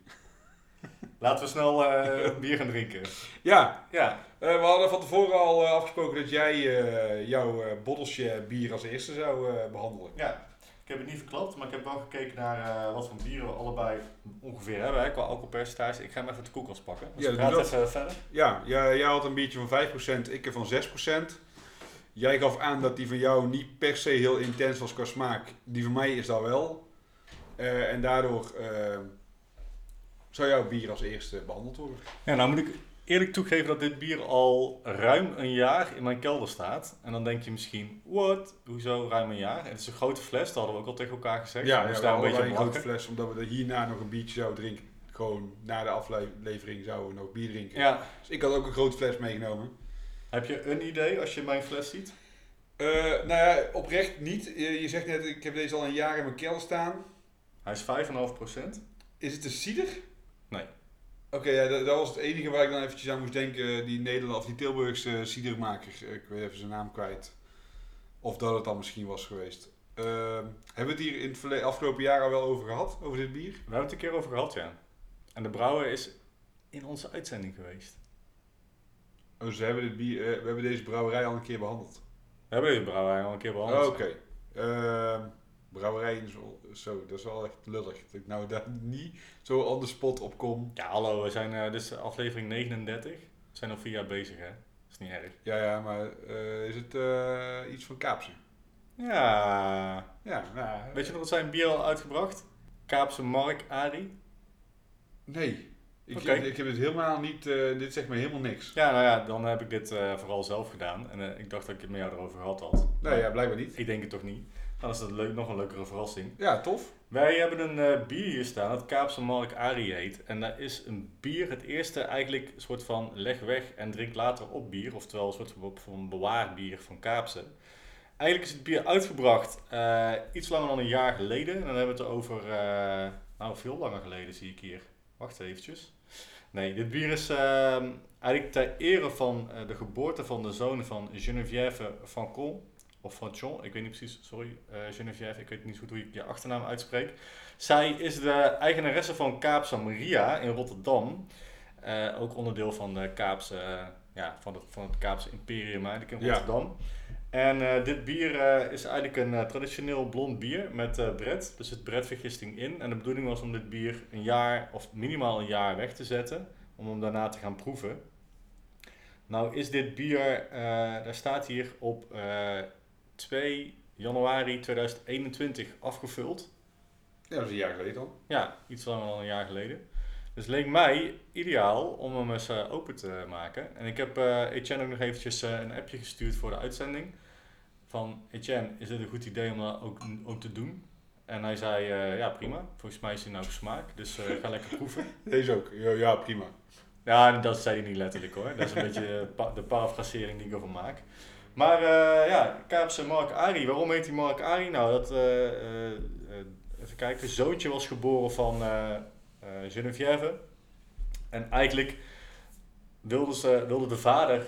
Laten we snel eh, bier gaan drinken. Ja, Ja, eh, we hadden van tevoren al eh, afgesproken dat jij jouw bottelsje bier als eerste zou eh, behandelen. ja. Ik heb het niet verklapt, maar ik heb wel gekeken naar eh, wat voor bieren we allebei ongeveer hebben, hè, qua alcoholpercentage. Ik ga hem even de koelkast pakken. Dus Ja, even verder. Ja, jij, jij had een biertje van 5%, ik er van 6%. Jij gaf aan dat die van jou niet per se heel intens was qua smaak. Die van mij is dat wel. Eh, en daardoor eh, zou jouw bier als eerste behandeld worden. Ja, nou moet ik eerlijk toegeven dat dit bier al ruim een jaar in mijn kelder staat. En dan denk je misschien, what? Hoezo ruim een jaar? Het is een grote fles, dat hadden we ook al tegen elkaar gezegd. Ja, we ja daar een beetje een grote fles, omdat we er hierna nog een biertje zouden drinken. Gewoon na de aflevering zouden we nog bier drinken. Ja. Dus ik had ook een grote fles meegenomen. Heb je een idee als je mijn fles ziet? Eh, nou ja, oprecht niet. Je, je zegt net, ik heb deze al een jaar in mijn kelder staan. Hij is 5,5%. Is het een cider? Oké, ja, dat, dat was het enige waar ik dan eventjes aan moest denken. Die Nederland, of die Tilburgse cidermaker. Ik weet even zijn naam kwijt. Of dat het dan misschien was geweest. Ehm, hebben we het hier in het afgelopen jaar al wel over gehad? Over dit bier? We hebben het een keer over gehad, ja. En de brouwer is in onze uitzending geweest. Oh, ze hebben dit bier, eh, we hebben deze brouwerij al een keer behandeld. We hebben deze brouwer al een keer Oh, behandeld. Oké. Ehm, brouwerij is wel, zo, dat is wel echt lullig. Dat ik nou daar niet zo on the spot op kom. Ja, hallo, we zijn, dit is aflevering 39. We zijn al vier jaar bezig, hè. Dat is niet erg. Ja, ja, maar eh, is het eh, iets van Kaapse? Ja. Ja, nou, Weet je nog wat zijn bier al uitgebracht? Kaapse Mark Ari. Nee. Ik, Oké. ik, heb het helemaal niet, dit zegt me helemaal niks. Ja, nou ja, dan heb ik dit vooral zelf gedaan. En ik dacht dat ik het met jou erover gehad had. Nee, ja, blijkbaar niet. Ik denk het toch niet. Dan is dat leuk, nog een leukere verrassing. Ja, tof. Wij hebben een eh, bier hier staan, dat Kaapse Mark Ari heet. En dat is een bier, het eerste eigenlijk een soort van leg weg en drink later op bier. Oftewel een soort van- van bewaarbier van Kaapse. Eigenlijk is het bier uitgebracht eh, iets langer dan een jaar geleden. En dan hebben we het over, eh, nou veel langer geleden zie ik hier. Wacht eventjes. Nee, dit bier is eh, eigenlijk ter ere van de geboorte van de zoon van Geneviève Fancon. Of Fanchon, ik weet niet precies, sorry eh, Geneviève, ik weet niet goed hoe ik je achternaam uitspreek. Zij is de eigenaresse van Kaapse Maria in Rotterdam. Eh, ook onderdeel van, de Kaapse, eh, ja, van, het, van het Kaapse Imperium eigenlijk in Ja. Rotterdam. En dit bier is eigenlijk een traditioneel blond bier met bret. Er zit bretvergisting in. En de bedoeling was om dit bier een jaar of minimaal een jaar weg te zetten. Om hem daarna te gaan proeven. Nou is dit bier, daar staat hier op 2 januari 2021 afgevuld. Ja, dat is een jaar geleden dan. Ja, iets langer dan een jaar geleden. Dus het leek mij ideaal om hem eens eh, open te maken. En ik heb eh Etienne ook nog eventjes eh, een appje gestuurd voor de uitzending. Van Etienne, is dit een goed idee om dat ook, ook te doen? En hij zei, ja prima. Volgens mij is hij nou op smaak. Dus ga lekker proeven. Deze ook. Ja, ja, prima. Ja, dat zei hij niet letterlijk hoor. Dat is een beetje de parafrasering die ik ervan maak. Maar eh, ja, Kaapse Mark Ari. Waarom heet hij Mark Ari? Nou, dat, eh, eh, even kijken, zoontje was geboren van Geneviève. En eigenlijk wilde, ze, wilde de vader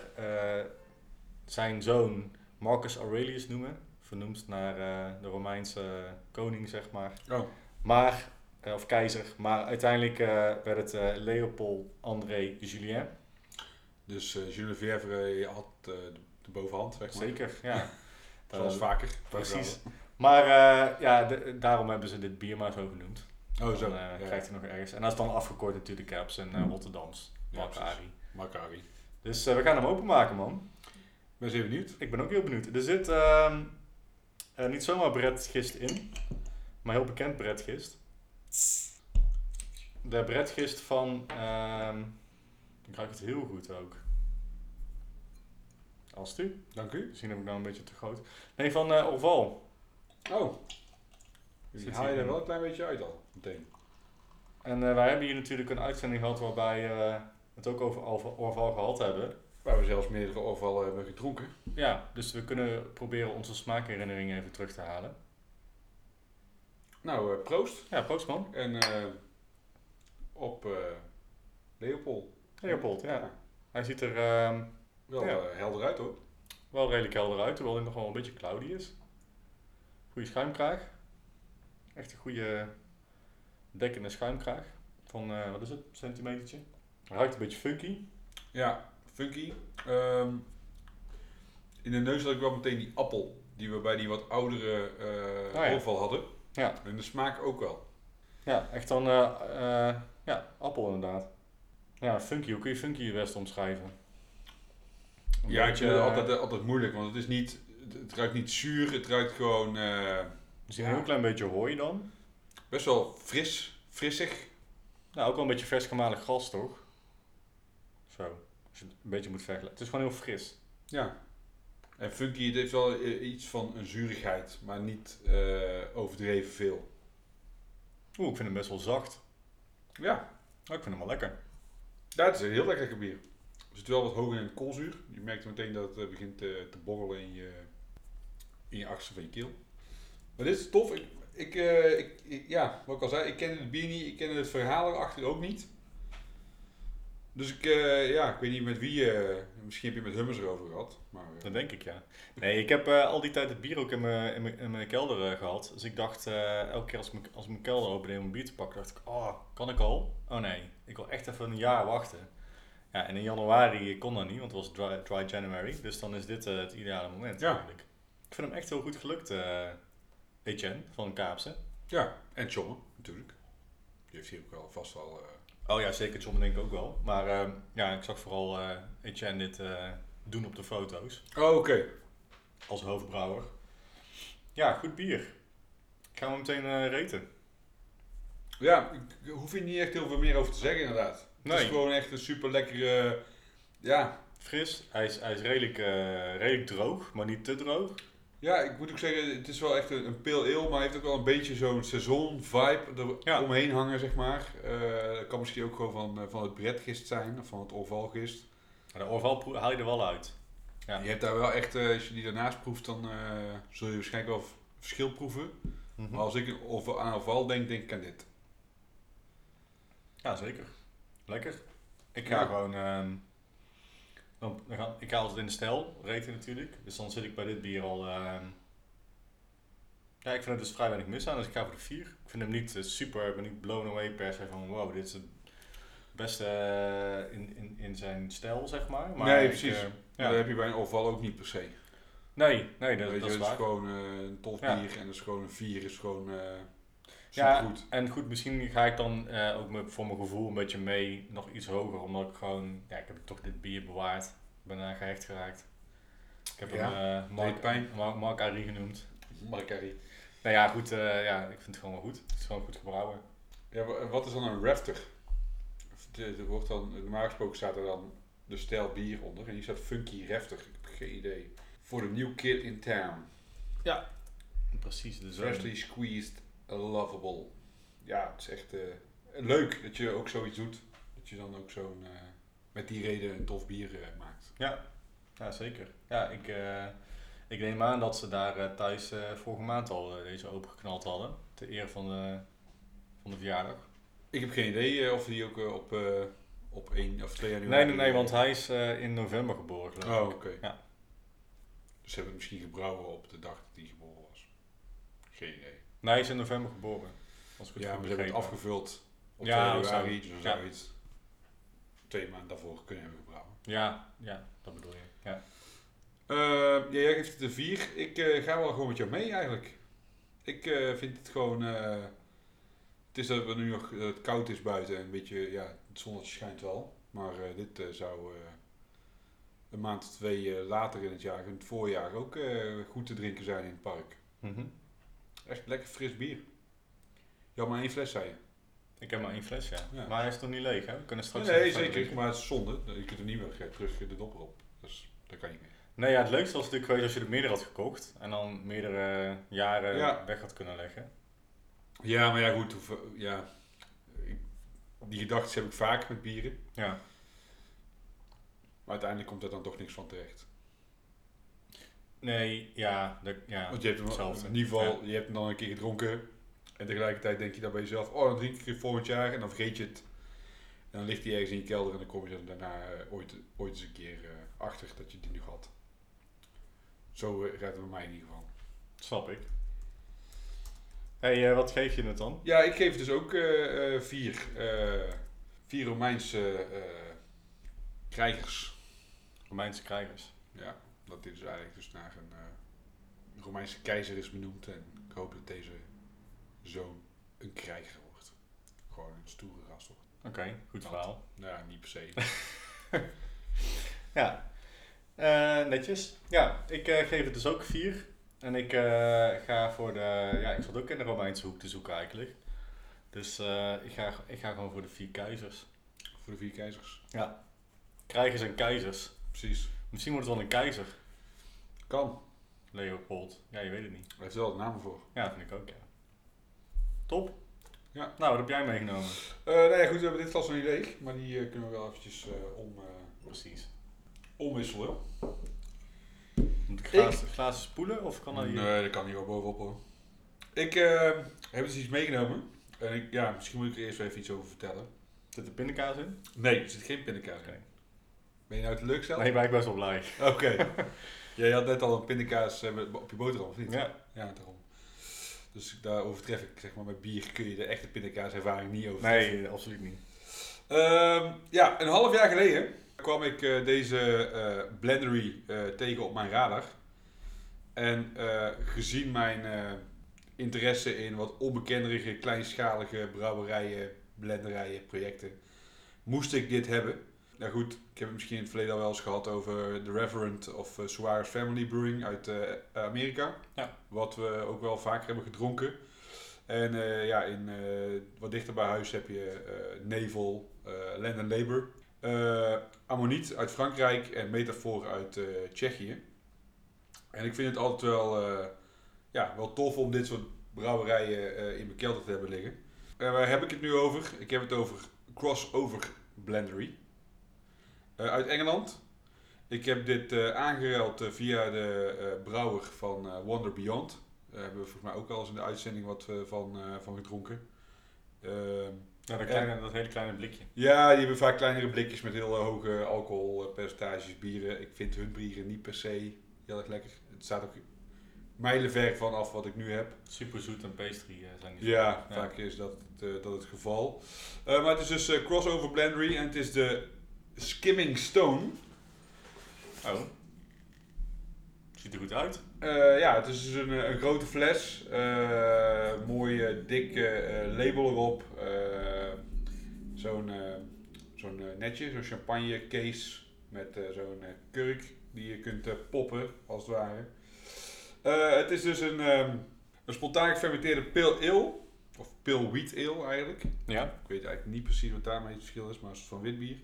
zijn zoon Marcus Aurelius noemen. Vernoemd naar de Romeinse koning, zeg maar. Oh, Maar, of keizer, maar uiteindelijk werd het Leopold André Julien. dus Geneviève had de, de bovenhand, zeg maar. Zeker, ja. Zoals vaker. Precies. Maar eh, ja, de- daarom hebben ze dit bier maar zo genoemd. Oh, zo. Dan eh, ja. krijgt hij nog ergens. En dat is dan afgekort natuurlijk op zijn eh, Rotterdams. Ja, Mark precies. Ari. Macari. Dus we gaan hem openmaken, man. Ik ben zeer benieuwd. Ik ben ook heel benieuwd. Er zit ehm, eh, niet zomaar bretgist in, maar heel bekend bretgist. De bretgist van, ehm ik ruik het heel goed ook. Als u. Dank u. Misschien heb ik nou een beetje te groot. Nee, van eh Orval. Oh. Die haal je er wel een klein beetje uit al, meteen. En eh, wij hebben hier natuurlijk een uitzending gehad waarbij we het ook over Orval- Orval gehad hebben. Waar we zelfs meerdere overvallen hebben gedronken. Ja, dus we kunnen proberen onze smaakherinneringen even terug te halen. Nou, proost. Ja, proost man. En op Leopold. Leopold, ja. Hij ziet er ehm, Wel Ja. eh, helder uit hoor. wel redelijk helder uit, terwijl hij nog wel een beetje cloudy is. Goede schuimkraag. Echt een goede dekkende schuimkraag. Van, eh, wat is het, centimetertje. Ruikt een beetje funky. Ja, funky. Ehm, in de neus had ik wel meteen die appel. Die we bij die wat oudere ja. overval hadden. Ja. En de smaak ook wel. Ja, echt dan, ja, appel inderdaad. Ja, funky, hoe kun je funky het best omschrijven? Ja, ik beetje, vind het eh, altijd, eh, altijd moeilijk. Want het is niet... Het, ruikt niet zuur. Het ruikt gewoon eh, Misschien een heel klein beetje hooi dan. best wel fris. Frissig. Nou, ook wel een beetje vers gemalen gras, toch? Zo, als je het een beetje moet vergelijken. Het is gewoon heel fris. Ja. En funky, het heeft wel iets van een zurigheid. Maar niet overdreven veel. Oeh, ik vind hem best wel zacht. Ja. Oh, ik vind hem wel lekker. Ja, het is een heel lekker bier. Zit wel wat hoger in het koolzuur. Je merkt meteen dat het eh, begint te, te borrelen in je, in je achterste van je keel. Maar dit is tof. Ik, ik, eh, ik, ja, wat ik al zei, ik kende het bier niet. Ik kende het verhaal erachter ook niet. Dus ik, eh, ja, ik weet niet met wie. eh, misschien heb je met Hummers erover gehad. Maar, eh, Dat denk ik, ja. Nee, ik heb eh, al die tijd het bier ook in mijn, kelder eh, gehad. Dus ik dacht, eh, elke keer als als mijn kelder opendeed om bier te pakken, dacht ik, oh, kan ik al? Oh nee, ik wil echt even een jaar wachten. Ja, en in januari kon dat niet, want het was dry, dry January. Dus dan is dit eh, het ideale moment Ja. eigenlijk. Ik vind hem echt heel goed gelukt, eh Etienne van Kaapse. ja, en Tjomme natuurlijk. Die heeft hier ook wel vast wel. eh, Oh ja, zeker John denk ik ook wel. Maar eh, ja, ik zag vooral Etienne dit doen op de foto's. Oh, oké. als hoofdbrouwer. Ja, goed bier. Gaan we meteen reten? Ja, ik hoef hier niet echt heel veel meer over te zeggen inderdaad. Het is Nee. gewoon echt een super lekkere. ja, Fris. Hij is, hij is redelijk, eh, redelijk droog, maar niet te droog. Ja, ik moet ook zeggen, het is wel echt een, een pale ale, maar heeft ook wel een beetje zo'n seizoen vibe er Ja. omheen hangen, zeg maar. Het kan misschien ook gewoon van, eh, van het bretgist zijn, of van het orvalgist. Maar de orval haal je er wel uit. Ja. Je hebt daar wel echt, als je die daarnaast proeft, dan zul je waarschijnlijk wel verschil proeven. Mhm. Maar als ik aan Val denk, denk ik aan dit. Ja, zeker. Lekker. Ik ga Ja. gewoon... ehm, dan, dan ga, ik ga altijd in de stijl, reten natuurlijk. Dus dan zit ik bij dit bier al... ehm, ja, ik vind er dus vrij weinig mis aan, dus ik ga voor de 4. Ik vind hem niet eh, super, ik ben niet blown away per se van wow, dit is het beste eh, in, in, in zijn stijl, zeg maar. maar Nee, ik, precies. eh, Ja. ja. Dat heb je bij een Oval ook niet per se. Nee, nee, dat, Weet je, dat is het is waar. gewoon eh, een tof Ja. bier en dat is gewoon een 4 is gewoon eh Ja, supergoed. en goed, misschien ga ik dan eh, ook me, voor mijn gevoel een beetje mee nog iets hoger, omdat ik gewoon, ja, ik heb toch dit bier bewaard. Ik ben daar gehecht geraakt. Ik heb Ja, hem uh, Mark. Mark, Mark Arie genoemd. Marcari. Nou ja, goed, eh, ja, ik vind het gewoon wel goed. Het is gewoon goed gebrouwen. Ja, wa- wat is dan een rafter? De- Er wordt dan, normaal gesproken staat er dan de stijl bier onder en hier staat funky rafter. Ik heb geen idee. For the new kid in town. Precies, de Freshly squeezed, lovable. Ja, het is echt eh, leuk dat je ook zoiets doet. Dat je dan ook zo'n, eh, met die reden een tof bier eh, maakt. Ja, ja zeker. Ja, ik, ik neem aan dat ze daar thuis vorige maand al deze opengeknald hadden. Ter eer van de, van de verjaardag. Ik heb geen idee of die ook op, op 1 of 2 januari... Nee, nee, nee, want hij is in november geboren. Oh, oké. Ja. Dus ze hebben misschien gebrouwen op de dag dat hij geboren was. Geen idee. Nee, hij is in november geboren. Als het Ja, goed maar ze hebben het afgevuld op Ja, 2 zo. januari, dus dan Ja. het twee maanden daarvoor kunnen hebben gebrouwen. Ja, ja, dat bedoel je. Ja. Eh, ja, jij geeft het een 4. Ik eh, ga wel gewoon met jou mee eigenlijk. Ik eh, vind het gewoon... eh, het is dat het nu nog het koud is buiten en een beetje... Ja, het zonnetje schijnt wel. Maar eh, dit eh, zou eh, een maand of twee eh, later in het jaar, in het voorjaar, ook eh, goed te drinken zijn in het park. Echt lekker fris bier. Je had maar één fles, zei je. Ik heb maar één fles, ja. Ja. Maar hij is toch niet leeg, hè? We kunnen straks nee, verder zeker. drinken. Maar het is zonde. Je kunt er niet meer eh, terug de dopper op. Dus dat kan niet meer. Nee, ja, het leukste was natuurlijk geweest als je er meerdere had gekocht. En dan meerdere jaren Ja. weg had kunnen leggen. Ja, maar ja, goed. ja, die gedachten heb ik vaak met bieren. Ja. Maar uiteindelijk komt er dan toch niks van terecht. Nee, ja. De, ja. Want je hebt hem in ieder geval, je hebt hem dan een keer gedronken. En tegelijkertijd denk je dan bij jezelf, oh dan drink ik het volgend jaar. En dan vergeet je het. En dan ligt hij ergens in je kelder en dan kom je er daarna eh, ooit, ooit eens een keer eh, achter dat je die nu had. Zo eh, gaat het bij mij in ieder geval. Snap ik. hey, wat geef je het dan? Ja, ik geef dus ook vier. vier Romeinse krijgers. Romeinse krijgers. Ja, dat dit dus eigenlijk dus naar een eh, Romeinse keizer is benoemd. En ik hoop dat deze zoon een krijger wordt. Gewoon een stoere gast wordt. Oké, goed Want- verhaal. Nou, ja, niet per se. Ja. Eh, netjes. Ja, ik eh, geef het dus ook vier. En ik ga voor de... Ja, ik zat ook in de Romeinse hoek te zoeken eigenlijk. Dus ik, ga, ik ga gewoon voor de vier keizers. Voor de vier keizers. Krijgers en keizers. Precies. Misschien wordt het wel een keizer. Kan. Leopold. Ja, je weet het niet. Hij heeft wel de naam voor. Ja, dat vind ik ook, ja. Top. Ja. Nou, wat heb jij meegenomen? Eh nou ja, goed, we hebben dit glas nog niet leeg. Maar die eh, kunnen we wel eventjes eh, om, Precies. omwisselen. Moet ik glazen, glazen spoelen of kan dat hier? Nee, dat kan hier wel bovenop hoor. Ik heb dus iets meegenomen. En ik, ja, misschien moet ik er eerst even iets over vertellen. Zit er pindakaas in? Nee, er zit geen pindakaas in. Ben je nou teleurgesteld? Nee, ben ik best wel blij. Oké. Jij had net al een pindakaas eh, op je boterham, of niet? Ja. Ja, daarom. Dus daar overtref ik, zeg maar, met bier kun je de echte pindakaaservaring niet over. Nee, absoluut niet. Ehm, ja, een half jaar geleden kwam ik eh, deze eh, blendery eh, tegen op mijn radar. En eh, gezien mijn eh, interesse in wat onbekendere, kleinschalige brouwerijen, blenderijen, projecten, moest ik dit hebben. Nou goed, ik heb het misschien in het verleden al wel eens gehad over The Reverend of uh, Suarez Family Brewing uit eh, Amerika. Ja. Wat we ook wel vaker hebben gedronken. En eh, ja, in, eh, wat dichter bij huis heb je eh, Nevel, eh Land and Labor, eh Ammoniet uit Frankrijk en Metafoor uit eh, Tsjechië. En ik vind het altijd wel, eh, ja, wel tof om dit soort brouwerijen eh, in mijn kelder te hebben liggen. En waar heb ik het nu over? Ik heb het over Crossover Blendery. Eh, uit Engeland. Ik heb dit eh aangeruild eh, via de brouwer van Wonder Beyond. Daar hebben we volgens mij ook al eens in de uitzending wat van, van gedronken. Ehm, Ja, dat, kleine, dat hele kleine blikje. ja, die hebben vaak kleinere blikjes met heel hoge alcoholpercentages, bieren. Ik vind hun bieren niet per se heel erg lekker. Het staat ook mijlenver van af wat ik nu heb. Super zoet en pastry zijn die. Ja, vaak is dat het, dat het geval. Maar het is dus crossover blendery en het is de Skimming Stone. Oh. Ziet er goed uit. Eh, ja, het is dus een, eh, een grote fles. eh mooi eh, dikke label erop. zo'n zo'n netje, zo'n champagne case met zo'n kurk die je kunt poppen, als het ware. Het is dus een, ehm, een spontaan gefermenteerde pale ale. Of pale wheat ale eigenlijk. Ja. Ik weet eigenlijk niet precies wat daarmee het verschil is, maar het is van wit bier.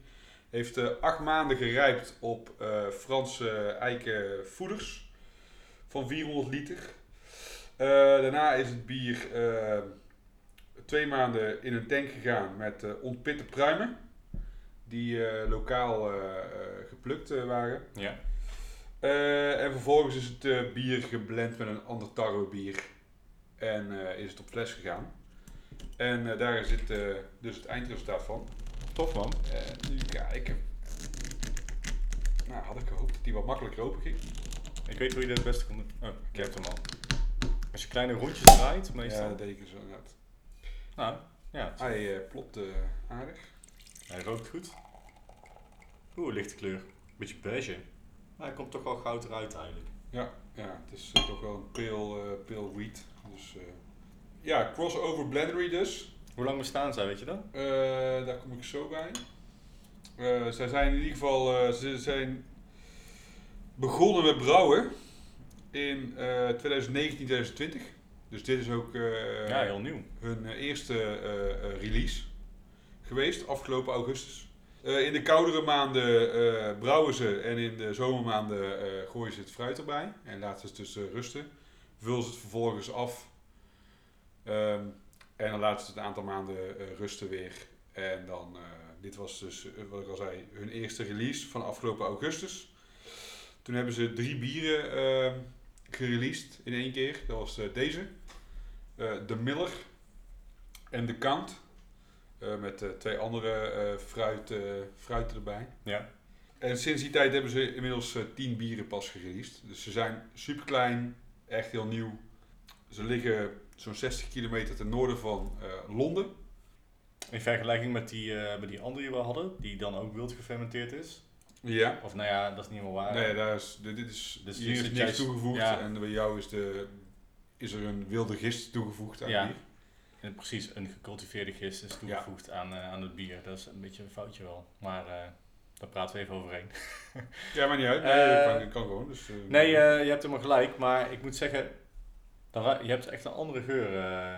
Heeft eh, acht maanden gerijpt op eh, Franse eiken voeders van 400 liter. Eh, daarna is het bier twee maanden in een tank gegaan met ontpitte pruimen. Die lokaal geplukt waren. Ja. En vervolgens is het bier geblend met een ander tarwebier. En is het op fles gegaan. En daar zit dus het eindresultaat van. Tof man. En nu kijken. Nou, had ik gehoopt dat die wat makkelijker open ging. Ik weet hoe je dat het beste kon doen. Oh, ik heb hem al. Als je kleine rondjes draait, Ja, meestal. dat deed ik zo inderdaad. Nou, ja. Hij eh, plopt eh, aardig. Hij rookt goed. Oeh, lichte kleur. Beetje beige. Maar hij komt toch wel goud eruit eigenlijk. Ja, ja het is toch wel een pale, eh, pale wheat. Dus, ja, crossover blendery dus. Hoe lang bestaan zij, weet je dat? Eh, daar kom ik zo bij. Eh, zij zijn in ieder geval eh, ze zijn begonnen met brouwen in eh 2019, 2020. Dus dit is ook ja, heel nieuw. hun eerste release geweest, afgelopen augustus. In de koudere maanden brouwen ze en in de zomermaanden gooien ze het fruit erbij en laten ze het dus rusten. Vullen ze het vervolgens af Ehm, en dan laten ze het een aantal maanden eh, rusten weer. En dan, eh, dit was dus, eh, wat ik al zei, hun eerste release van afgelopen augustus. Toen hebben ze drie bieren ehm gereleased in één keer. Dat was deze, de Miller en de Count. Met twee andere eh, fruit, fruiten erbij. Ja. En sinds die tijd hebben ze inmiddels 10 bieren pas gereleased. Dus ze zijn super klein, echt heel nieuw. Ze liggen zo'n 60 kilometer ten noorden van eh, Londen. In vergelijking met die, eh, met die andere die we hadden, die dan ook wild gefermenteerd is. Ja. Of nou ja, dat is niet meer waar. Nee, daar is, dit dit is, Dus hier is niks toegevoegd. ja. En bij jou is, de, is er een wilde gist toegevoegd aan Ja. bier. En precies, een gecultiveerde gist is toegevoegd aan, eh, aan het bier. Dat is een beetje een foutje wel. Maar daar praten we even overheen. Ja, maar niet uit. Nee, kan, kan gewoon. Dus, Nee, je hebt helemaal gelijk. Maar ik moet zeggen, dan je hebt echt een andere geur. eh,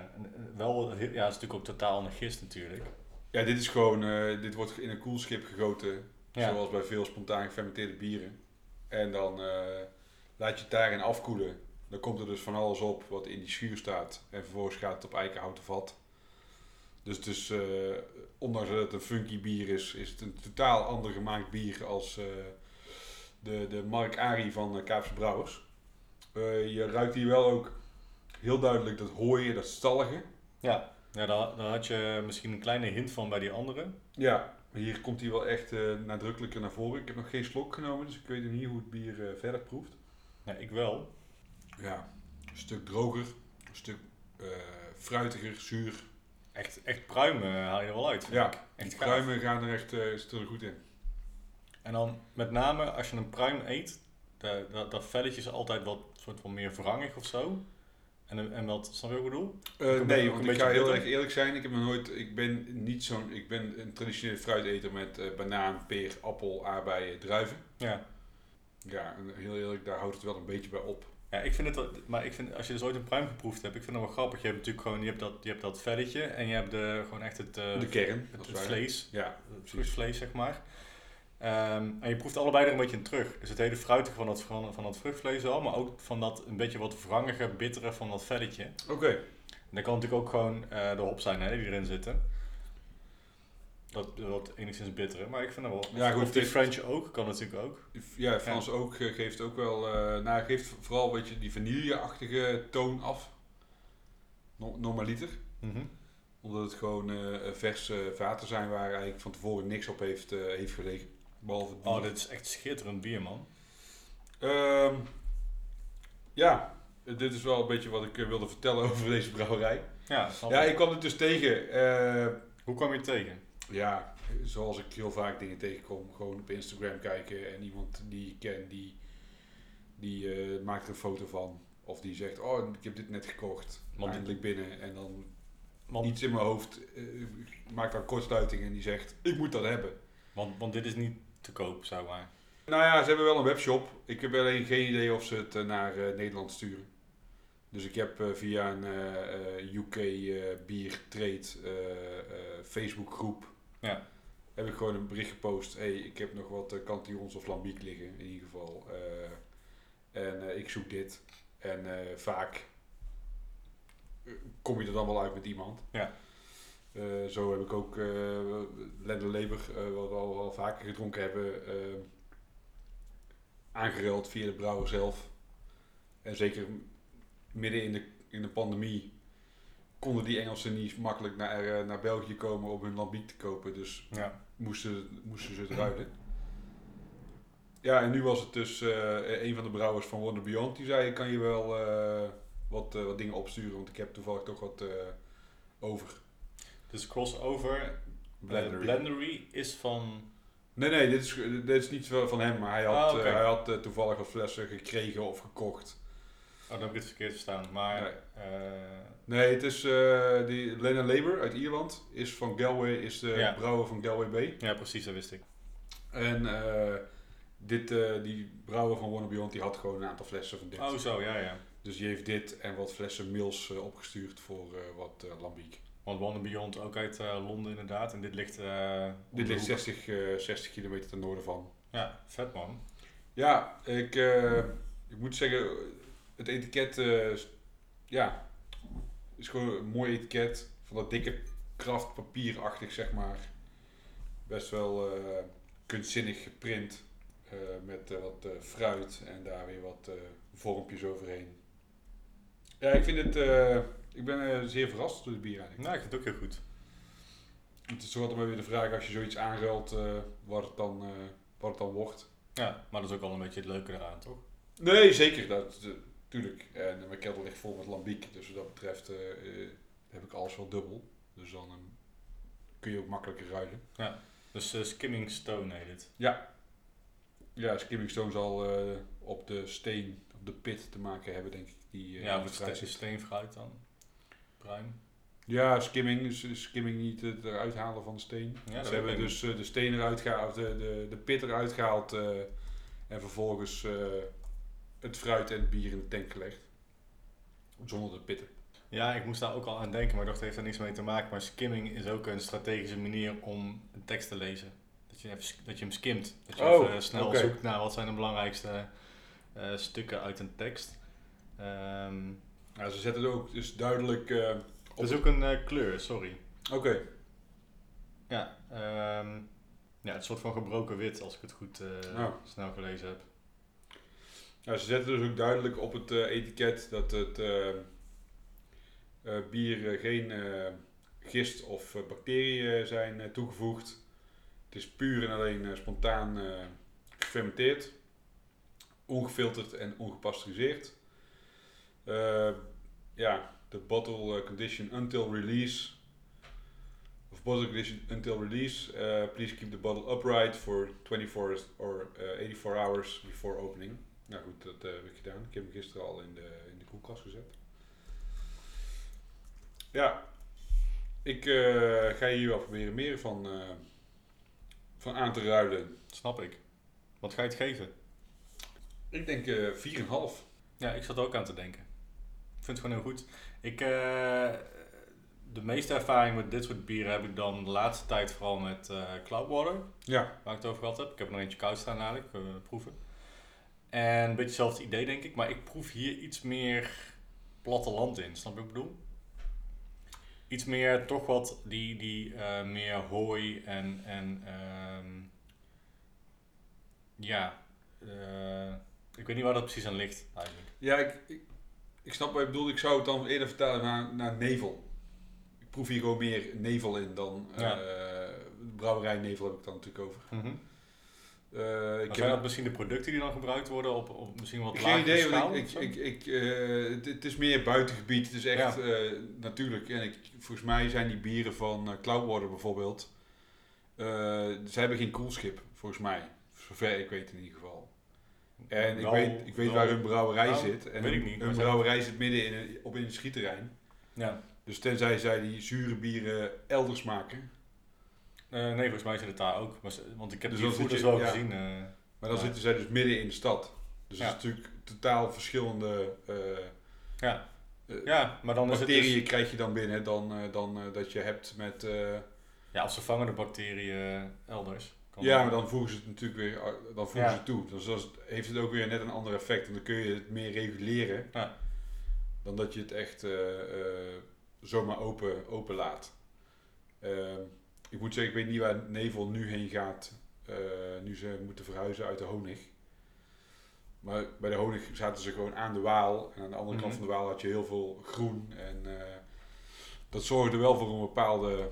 wel, ja, het is natuurlijk ook totaal een gist natuurlijk. Ja, dit is gewoon, eh, dit wordt in een koelschip gegoten. Ja. Zoals bij veel spontaan gefermenteerde bieren. En dan eh, laat je het daarin afkoelen. Dan komt er dus van alles op wat in die schuur staat. En vervolgens gaat het op eikenhouten vat. Dus eh, ondanks dat het een funky bier is, is het een totaal ander gemaakt bier als de, de Mark Ari van Kaapse Brouwers. Je ruikt hier wel ook heel duidelijk dat hooien, dat stallige. Ja, ja daar, daar had je misschien een kleine hint van bij die andere. Ja, hier komt hij wel echt eh, nadrukkelijker naar voren. Ik heb nog geen slok genomen, dus ik weet niet hoe het bier eh, verder proeft. Ja, ik wel. Ja, een stuk droger, een stuk eh, fruitiger, zuur. Echt, echt pruimen haal je er wel uit. Ja, echt pruimen gaan er echt uh, er goed in. En dan met name als je een pruim eet, dat, dat velletje is altijd wat soort van meer wrangig of zo. En, en wat, snap je wat ik bedoel? Eh, Ook nee, ook want ik ga heel erg eerlijk zijn. Ik heb nog nooit, ik ben niet zo'n, ik ben een traditionele fruiteter met eh, banaan, peer, appel, aardbeien, druiven. Ja. Ja, heel eerlijk, daar houdt het wel een beetje bij op. Ja, ik vind het, wel- maar ik vind, als je dus ooit een pruim geproefd hebt, ik vind het wel grappig. Je hebt natuurlijk gewoon, je hebt dat, je hebt dat velletje en je hebt de, gewoon echt het, eh, de kern, het, het vlees, Ja, het precies. vruchtvlees zeg maar. Ehm, en je proeft allebei er een beetje in terug. Dus het hele fruitige van dat, van, van dat vruchtvlees al, maar ook van dat een beetje wat wrangige, bittere van dat velletje. Oké. En dat kan natuurlijk ook gewoon eh, de hop zijn hè, die erin zitten. Dat wordt enigszins bitter, maar ik vind dat wel. Ja, goed, of dit- French ook, kan natuurlijk ook. Ja, Frans ook eh, geeft ook wel, eh nou, geeft vooral een beetje die vanille-achtige toon af. No- Normaliter. Mhm. Omdat het gewoon eh verse vaten zijn waar eigenlijk van tevoren niks op heeft, heeft gelegen. Behalve bier. Oh, dit is echt schitterend bier, man. Ehm, ja, dit is wel een beetje wat ik eh, wilde vertellen over deze brouwerij. Ja, Ja, ik. kwam het dus tegen. eh, Hoe kwam je het tegen? ja, zoals ik heel vaak dingen tegenkom. Gewoon op Instagram kijken en iemand die ik ken, die, die eh, maakt er een foto van. Of die zegt, oh, ik heb dit net gekocht. Want- eindelijk binnen. En dan Want, iets in mijn hoofd eh, maakt dan kortsluiting en die zegt, ik moet dat hebben. want, want dit is niet te koop, zeg maar. Nou ja, ze hebben wel een webshop. Ik heb alleen geen idee of ze het eh, naar eh, Nederland sturen. Dus ik heb eh, via een UK Beer Trade Facebook groep Ja. heb ik gewoon een bericht gepost. hey, ik heb nog wat cantillons of lambiek liggen in ieder geval. En ik zoek dit. En vaak kom je er dan wel uit met iemand. Ja. Eh, zo heb ik ook uh, Lender Leber, eh, wat we al, al vaker gedronken hebben, eh, aangeruild via de brouwer zelf. En zeker midden in de, in de pandemie konden die Engelsen niet makkelijk naar, eh, naar België komen om hun lambiek te kopen. Dus Ja. moesten, moesten ze het ruilen. Ja, en nu was het dus eh, een van de brouwers van Wonder Beyond. Die zei, kan je wel eh, wat, eh, wat dingen opsturen, want ik heb toevallig toch wat eh, over. Dus crossover Blendery. Blendery is van... Nee, nee, dit is, dit is niet van hem, maar hij had, Ah, eh, hij had eh, toevallig wat flessen gekregen of gekocht. Oh, dan heb ik het verkeerd verstaan. Maar... Nee. eh, Nee, het is eh die Lena Labour uit Ierland, is van Galway, is de Ja. brouwer van Galway Bay. ja, precies, dat wist ik. En eh, dit, eh, die brouwer van Wonder Beyond, die had gewoon een aantal flessen van dit. Oh, zo, ja, ja. Dus die heeft dit en wat flessen Mils eh, opgestuurd voor eh, wat eh lambiek. Want Wonder Beyond ook uit eh, Londen inderdaad. En dit ligt... eh, Dit ligt hoek. 60, eh 60 kilometer ten noorden van. Ja, vet man. Ja, ik, ik moet zeggen, het etiket ja, is gewoon een mooi etiket. Van dat dikke kraftpapierachtig, zeg maar. Best wel kunstzinnig geprint. met wat fruit en daar weer wat vormpjes overheen. Ja, ik vind het, ik ben eh, zeer verrast door het bier eigenlijk. Nou, ik vind het ook heel goed. Het is toch altijd maar weer de vraag als je zoiets aanruilt, eh, wat, het dan, eh, wat het dan wordt. Ja, maar dat is ook wel een beetje het leuke eraan, toch? Nee, zeker. Dat, tuurlijk. En mijn kelder ligt vol met lambiek. Dus wat dat betreft heb ik alles wel dubbel. Dus dan eh, kun je ook makkelijker ruilen. Dus eh, Skimming Stone heet het. Ja. Ja, Skimming Stone zal op de steen, op de pit te maken hebben, denk ik. Die, ja, de fruit het steenfruit dan. Ja, skimming. Dus skimming niet het eruit halen van de steen. Ja, Ze hebben dus eh, de steen eruit gehaald, de, de, de pit eruit gehaald. eh, en vervolgens eh, het fruit en het bier in de tank gelegd. Zonder de pitten. Ja, ik moest daar ook al aan denken, maar ik dacht, het heeft daar niks mee te maken. Maar skimming is ook een strategische manier om een tekst te lezen. Dat je, even, dat je hem skimt. Dat je Oh, even snel zoekt naar wat zijn de belangrijkste eh, stukken uit een tekst. Ehm Ja, ze zetten het ook dus duidelijk eh, op. dat is ook een eh, kleur, sorry. Oké, Ja, ehm, ja, het soort van gebroken wit, als ik het goed eh, snel gelezen heb. ja, ze zetten dus ook duidelijk op het etiket dat het bier geen gist of bacteriën zijn toegevoegd. Het is puur en alleen spontaan gefermenteerd, ongefilterd en ongepasteuriseerd. Eh, ja, de bottle eh, condition until release. Of bottle condition until release. eh, please keep the bottle upright for 24 or eh, 84 hours before opening. Nou goed, dat heb ik gedaan. Ik heb hem gisteren al in de, in de koelkast gezet. Ja, ik ga hier wel proberen meer van, van aan te ruilen. Snap ik. Wat ga je het geven? Ik denk eh 4,5. Ja, ik zat ook aan te denken. Ik vind het gewoon heel goed. Ik, eh, de meeste ervaring met dit soort bieren heb ik dan de laatste tijd vooral met eh Cloudwater, Ja, waar ik het over gehad heb. Ik heb er nog eentje koud staan eigenlijk, eh, proeven. En een beetje hetzelfde idee denk ik, maar ik proef hier iets meer platteland in, snap je wat ik bedoel? iets meer, toch wat die, die meer hooi en, en ehm, ja, ik weet niet waar dat precies aan ligt eigenlijk. Ja, ik, ik, ik snap wat je bedoelt. Ik zou het dan eerder vertalen naar, naar nevel. Ik proef hier gewoon meer nevel in dan Ja. eh, brouwerij nevel heb ik dan natuurlijk over. Eh, ik zijn dat misschien de producten die dan gebruikt worden op, op misschien wat Geen idee, schaal? ik, ik, ik, ik, eh, het, het is meer buitengebied. Het is echt eh, natuurlijk. En ik, volgens mij zijn die bieren van Cloudwater bijvoorbeeld. eh, ze hebben geen koelschip, volgens mij. Zover ik weet in ieder geval. En ik weet, ik weet waar hun brouwerij nou, zit. En weet ik hun- niet, hun brouwerij zit midden in een, op in een schietterrein. Ja. Dus tenzij zij die zure bieren elders maken. Eh, nee, volgens mij zit het daar ook. Want ik heb Dus die voeders wel ja. gezien. eh, Maar dan Ja. zitten zij dus midden in de stad. Dus dat is natuurlijk totaal verschillende eh, ja. ja, maar dan is het bacteriën dus, krijg je dan binnen dan, dan dat je hebt met... Ja, of ze vangen de bacteriën elders. Kan ja, maar dan voegen ze het natuurlijk weer dan voegen Ja. ze het toe. Dus het- heeft het ook weer net een ander effect. En dan kun je het meer reguleren Ja. dan dat je het echt eh, eh, zomaar open, open laat. Ehm, ik moet zeggen, ik weet niet waar Nevel nu heen gaat. eh, nu ze moeten verhuizen uit de honig. Maar bij de honig zaten ze gewoon aan de Waal. En aan de andere kant Mhm. van de Waal had je heel veel groen. En dat zorgde wel voor een bepaalde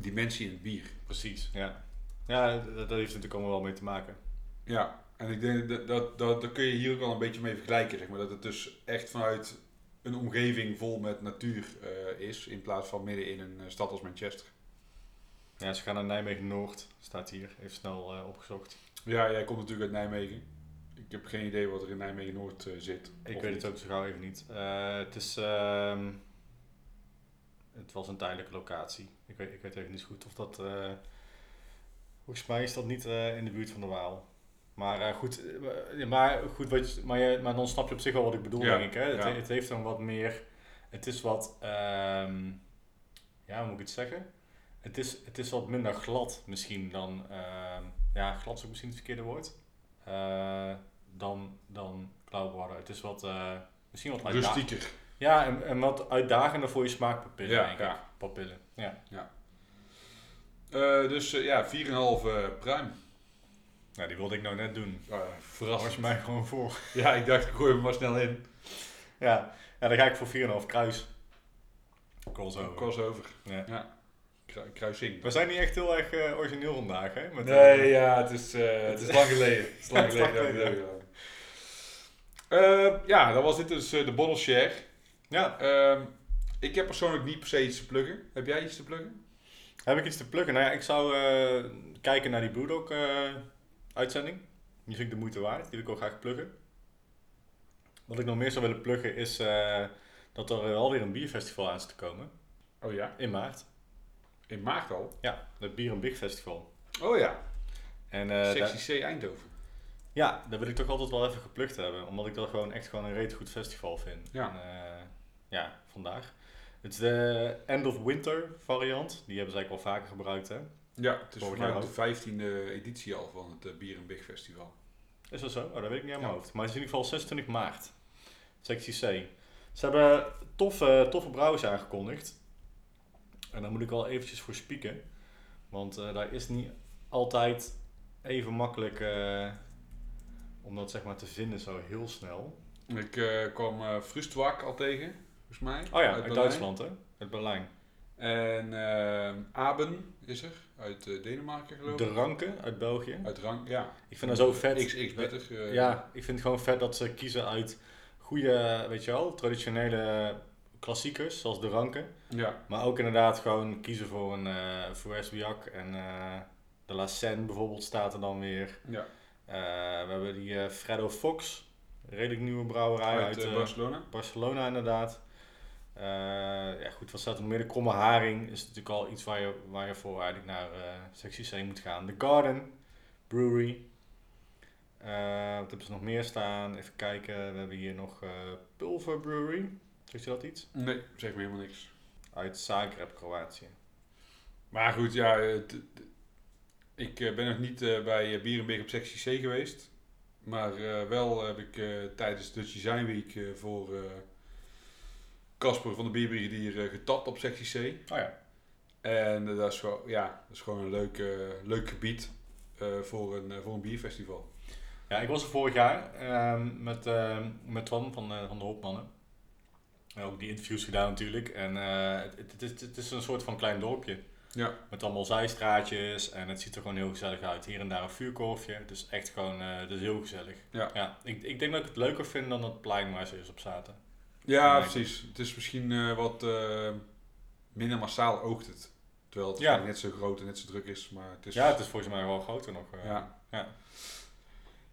dimensie in het bier. Precies, ja. Ja, dat, dat heeft natuurlijk allemaal wel mee te maken. Ja, en ik denk dat, dat, dat, dat kun je hier ook al een beetje mee vergelijken. Zeg maar. Dat het dus echt vanuit een omgeving vol met natuur eh, is. In plaats van midden in een eh, stad als Manchester. Ja, ze gaan naar Nijmegen-Noord, staat hier. Even snel eh, opgezocht. Ja, jij komt natuurlijk uit Nijmegen. Ik heb geen idee wat er in Nijmegen-Noord eh, zit. Ik weet niet. het ook zo gauw even niet. Het is... ehm, het was een tijdelijke locatie. Ik weet, ik weet even niet goed of dat... eh, volgens mij is dat niet eh, in de buurt van de Waal. Maar eh, goed, maar, goed wat je, maar, je, maar dan snap je op zich wel wat ik bedoel, Ja, denk ik. Hè? Het, ja. het heeft dan wat meer... Het is wat... ehm, ja, hoe moet ik het zeggen? Het is, het is wat minder glad misschien dan... ehm, ja, glad is ook misschien het verkeerde woord. Dan, dan Cloudwater. Het is wat... misschien wat. Rustieker. Ja, en, en wat uitdagender voor je smaakpapillen, Ja, denk ja. ik. Papillen, ja. Eh, dus eh, ja, 4,5 eh pruim. Nou, die wilde ik nou net doen. Uh, Dat was verrassend. mij gewoon voor. Ja, ik dacht, ik gooi hem maar snel in. Ja, ja dan ga ik voor 4,5 kruis. Crossover. Crossover. Ja. Kru- Kruising. We zijn niet echt heel erg eh, origineel vandaag, hè? Met, Nee, ja, het is, het is lang geleden. Het is lang geleden geleden. dat ja, dan was dit dus de bottle share. Ja, Ehm, ik heb persoonlijk niet per se iets te pluggen. Heb jij iets te pluggen? heb ik iets te pluggen? Nou ja, ik zou eh, kijken naar die Brewdog eh uitzending. Die vind ik de moeite waard. Die wil ik ook graag pluggen. Wat ik nog meer zou willen pluggen is eh, dat er wel weer een bierfestival aan zit te komen. Oh ja. In maart. In maart al. Ja, het Bier en Big Festival. Oh ja. En, Sectie C Eindhoven. Ja, daar wil ik toch altijd wel even geplukt hebben. Omdat ik dat gewoon echt gewoon een reet goed festival vind. Ja. En, ja, vandaag. Het is de End of Winter variant. Die hebben ze eigenlijk al vaker gebruikt, hè? Ja, het is Vorig jaar de vijftiende editie al van het eh, Bier en Big Festival. Is dat zo? Oh, dat weet ik niet aan mijn Ja. hoofd. Maar het is in ieder geval 26 maart. Sectie C. Ze hebben toffe, toffe brouwers aangekondigd. En daar moet ik wel eventjes voor spieken. Want eh, daar is niet altijd even makkelijk eh, om dat zeg maar te vinden zo heel snel. Ik kwam Frustwak al tegen, volgens mij. Oh ja, uit. Duitsland hè? Uit Berlijn. En eh, Aben is er, uit eh, Denemarken geloof De ik. Ranke uit België. Uit Rang, ja. Ik vind dat zo vet. XX eh, Ja, ik vind het gewoon vet dat ze kiezen uit goede, weet je wel, traditionele klassiekers zoals de Ranke. Ja, Maar ook inderdaad gewoon kiezen voor een uh, Foues Biac en eh, de La Seine bijvoorbeeld staat er dan weer. ja. Eh, we hebben die eh, Freddo Fox, redelijk nieuwe brouwerij Uit, uit, eh, eh, Barcelona. Barcelona inderdaad. Eh, ja goed, wat staat er nog meer? De Kromme Haring is natuurlijk al iets waar je, waar je voor eigenlijk naar eh sectie C moet gaan. The Garden Brewery. Eh, wat hebben ze nog meer staan? Even kijken. We hebben hier nog Pulver Brewery. Zegt je dat iets? Nee, zeg me helemaal niks. Uit Zagreb, Kroatië. Maar goed, ja, ik ben nog niet eh, bij Bier en Big op sectie C geweest. Maar wel heb ik eh, tijdens Dutch Design Week voor Casper van de Bierbrigadier eh, getapt op sectie C. Oh ja. En eh, dat, is gewoon, ja, dat is gewoon een leuk, eh, leuk gebied voor, een, voor een bierfestival. Ja, ik was er vorig jaar ehm, met, ehm, met Twan van, van de Hopmannen. En ook die interviews gedaan natuurlijk. En het, het, is, het is een soort van klein dorpje. Ja. Met allemaal zijstraatjes en het ziet er gewoon heel gezellig uit. Hier en daar een vuurkorfje. Dus echt gewoon, het is heel gezellig. Ja. ik, ik denk dat ik het leuker vind dan het plein waar ze eens op zaten. Ja, precies. Het is misschien eh, wat eh, minder massaal oogt het. Terwijl het Ja. net zo groot en net zo druk is. Maar het is, Ja, het is volgens mij wel groter nog. eh. ja. Ja.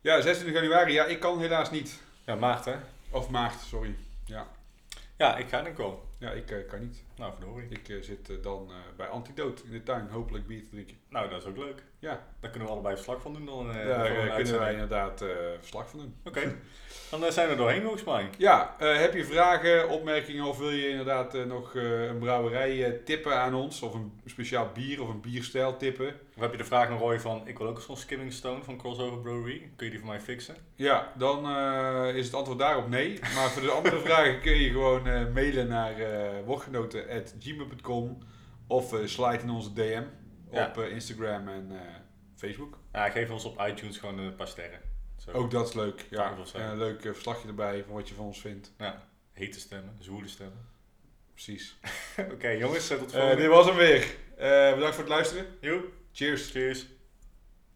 Ja, 26 januari. Ja, ik kan helaas niet. ja, maart hè? Of maart, sorry. Ja, Ja, ik ga denk ik wel. ja ik kan niet. Nou, verdorie. Ik zit dan bij Antidote in de tuin hopelijk bier te drinken. Nou, dat is ook leuk. Ja, Daar kunnen we allebei verslag van doen dan. eh, daar kunnen wij inderdaad verslag van doen. Oké, dan zijn we er doorheen volgens mij. Ja, eh, heb je vragen, opmerkingen of wil je inderdaad eh, nog eh, een brouwerij tippen aan ons? Of een speciaal bier of een bierstijl tippen? Of heb je de vraag nog Roy van, ik wil ook zo'n Skimming Stone van Crossover Brewery. Kun je die voor mij fixen? Ja, dan is het antwoord daarop nee. Maar voor de andere vragen kun je gewoon mailen naar uh, of slide in onze DM Ja. op Instagram en Facebook. Ja, geef ons op iTunes gewoon een paar sterren. Zo. Ook dat is leuk. Ja, en een leuk eh, verslagje erbij van wat je van ons vindt. Ja, hete stemmen, zwoele stemmen. Precies. Oké jongens, eh, tot Eh, volgende. dit was hem weer. Bedankt voor het luisteren. Joe, Cheers. cheers.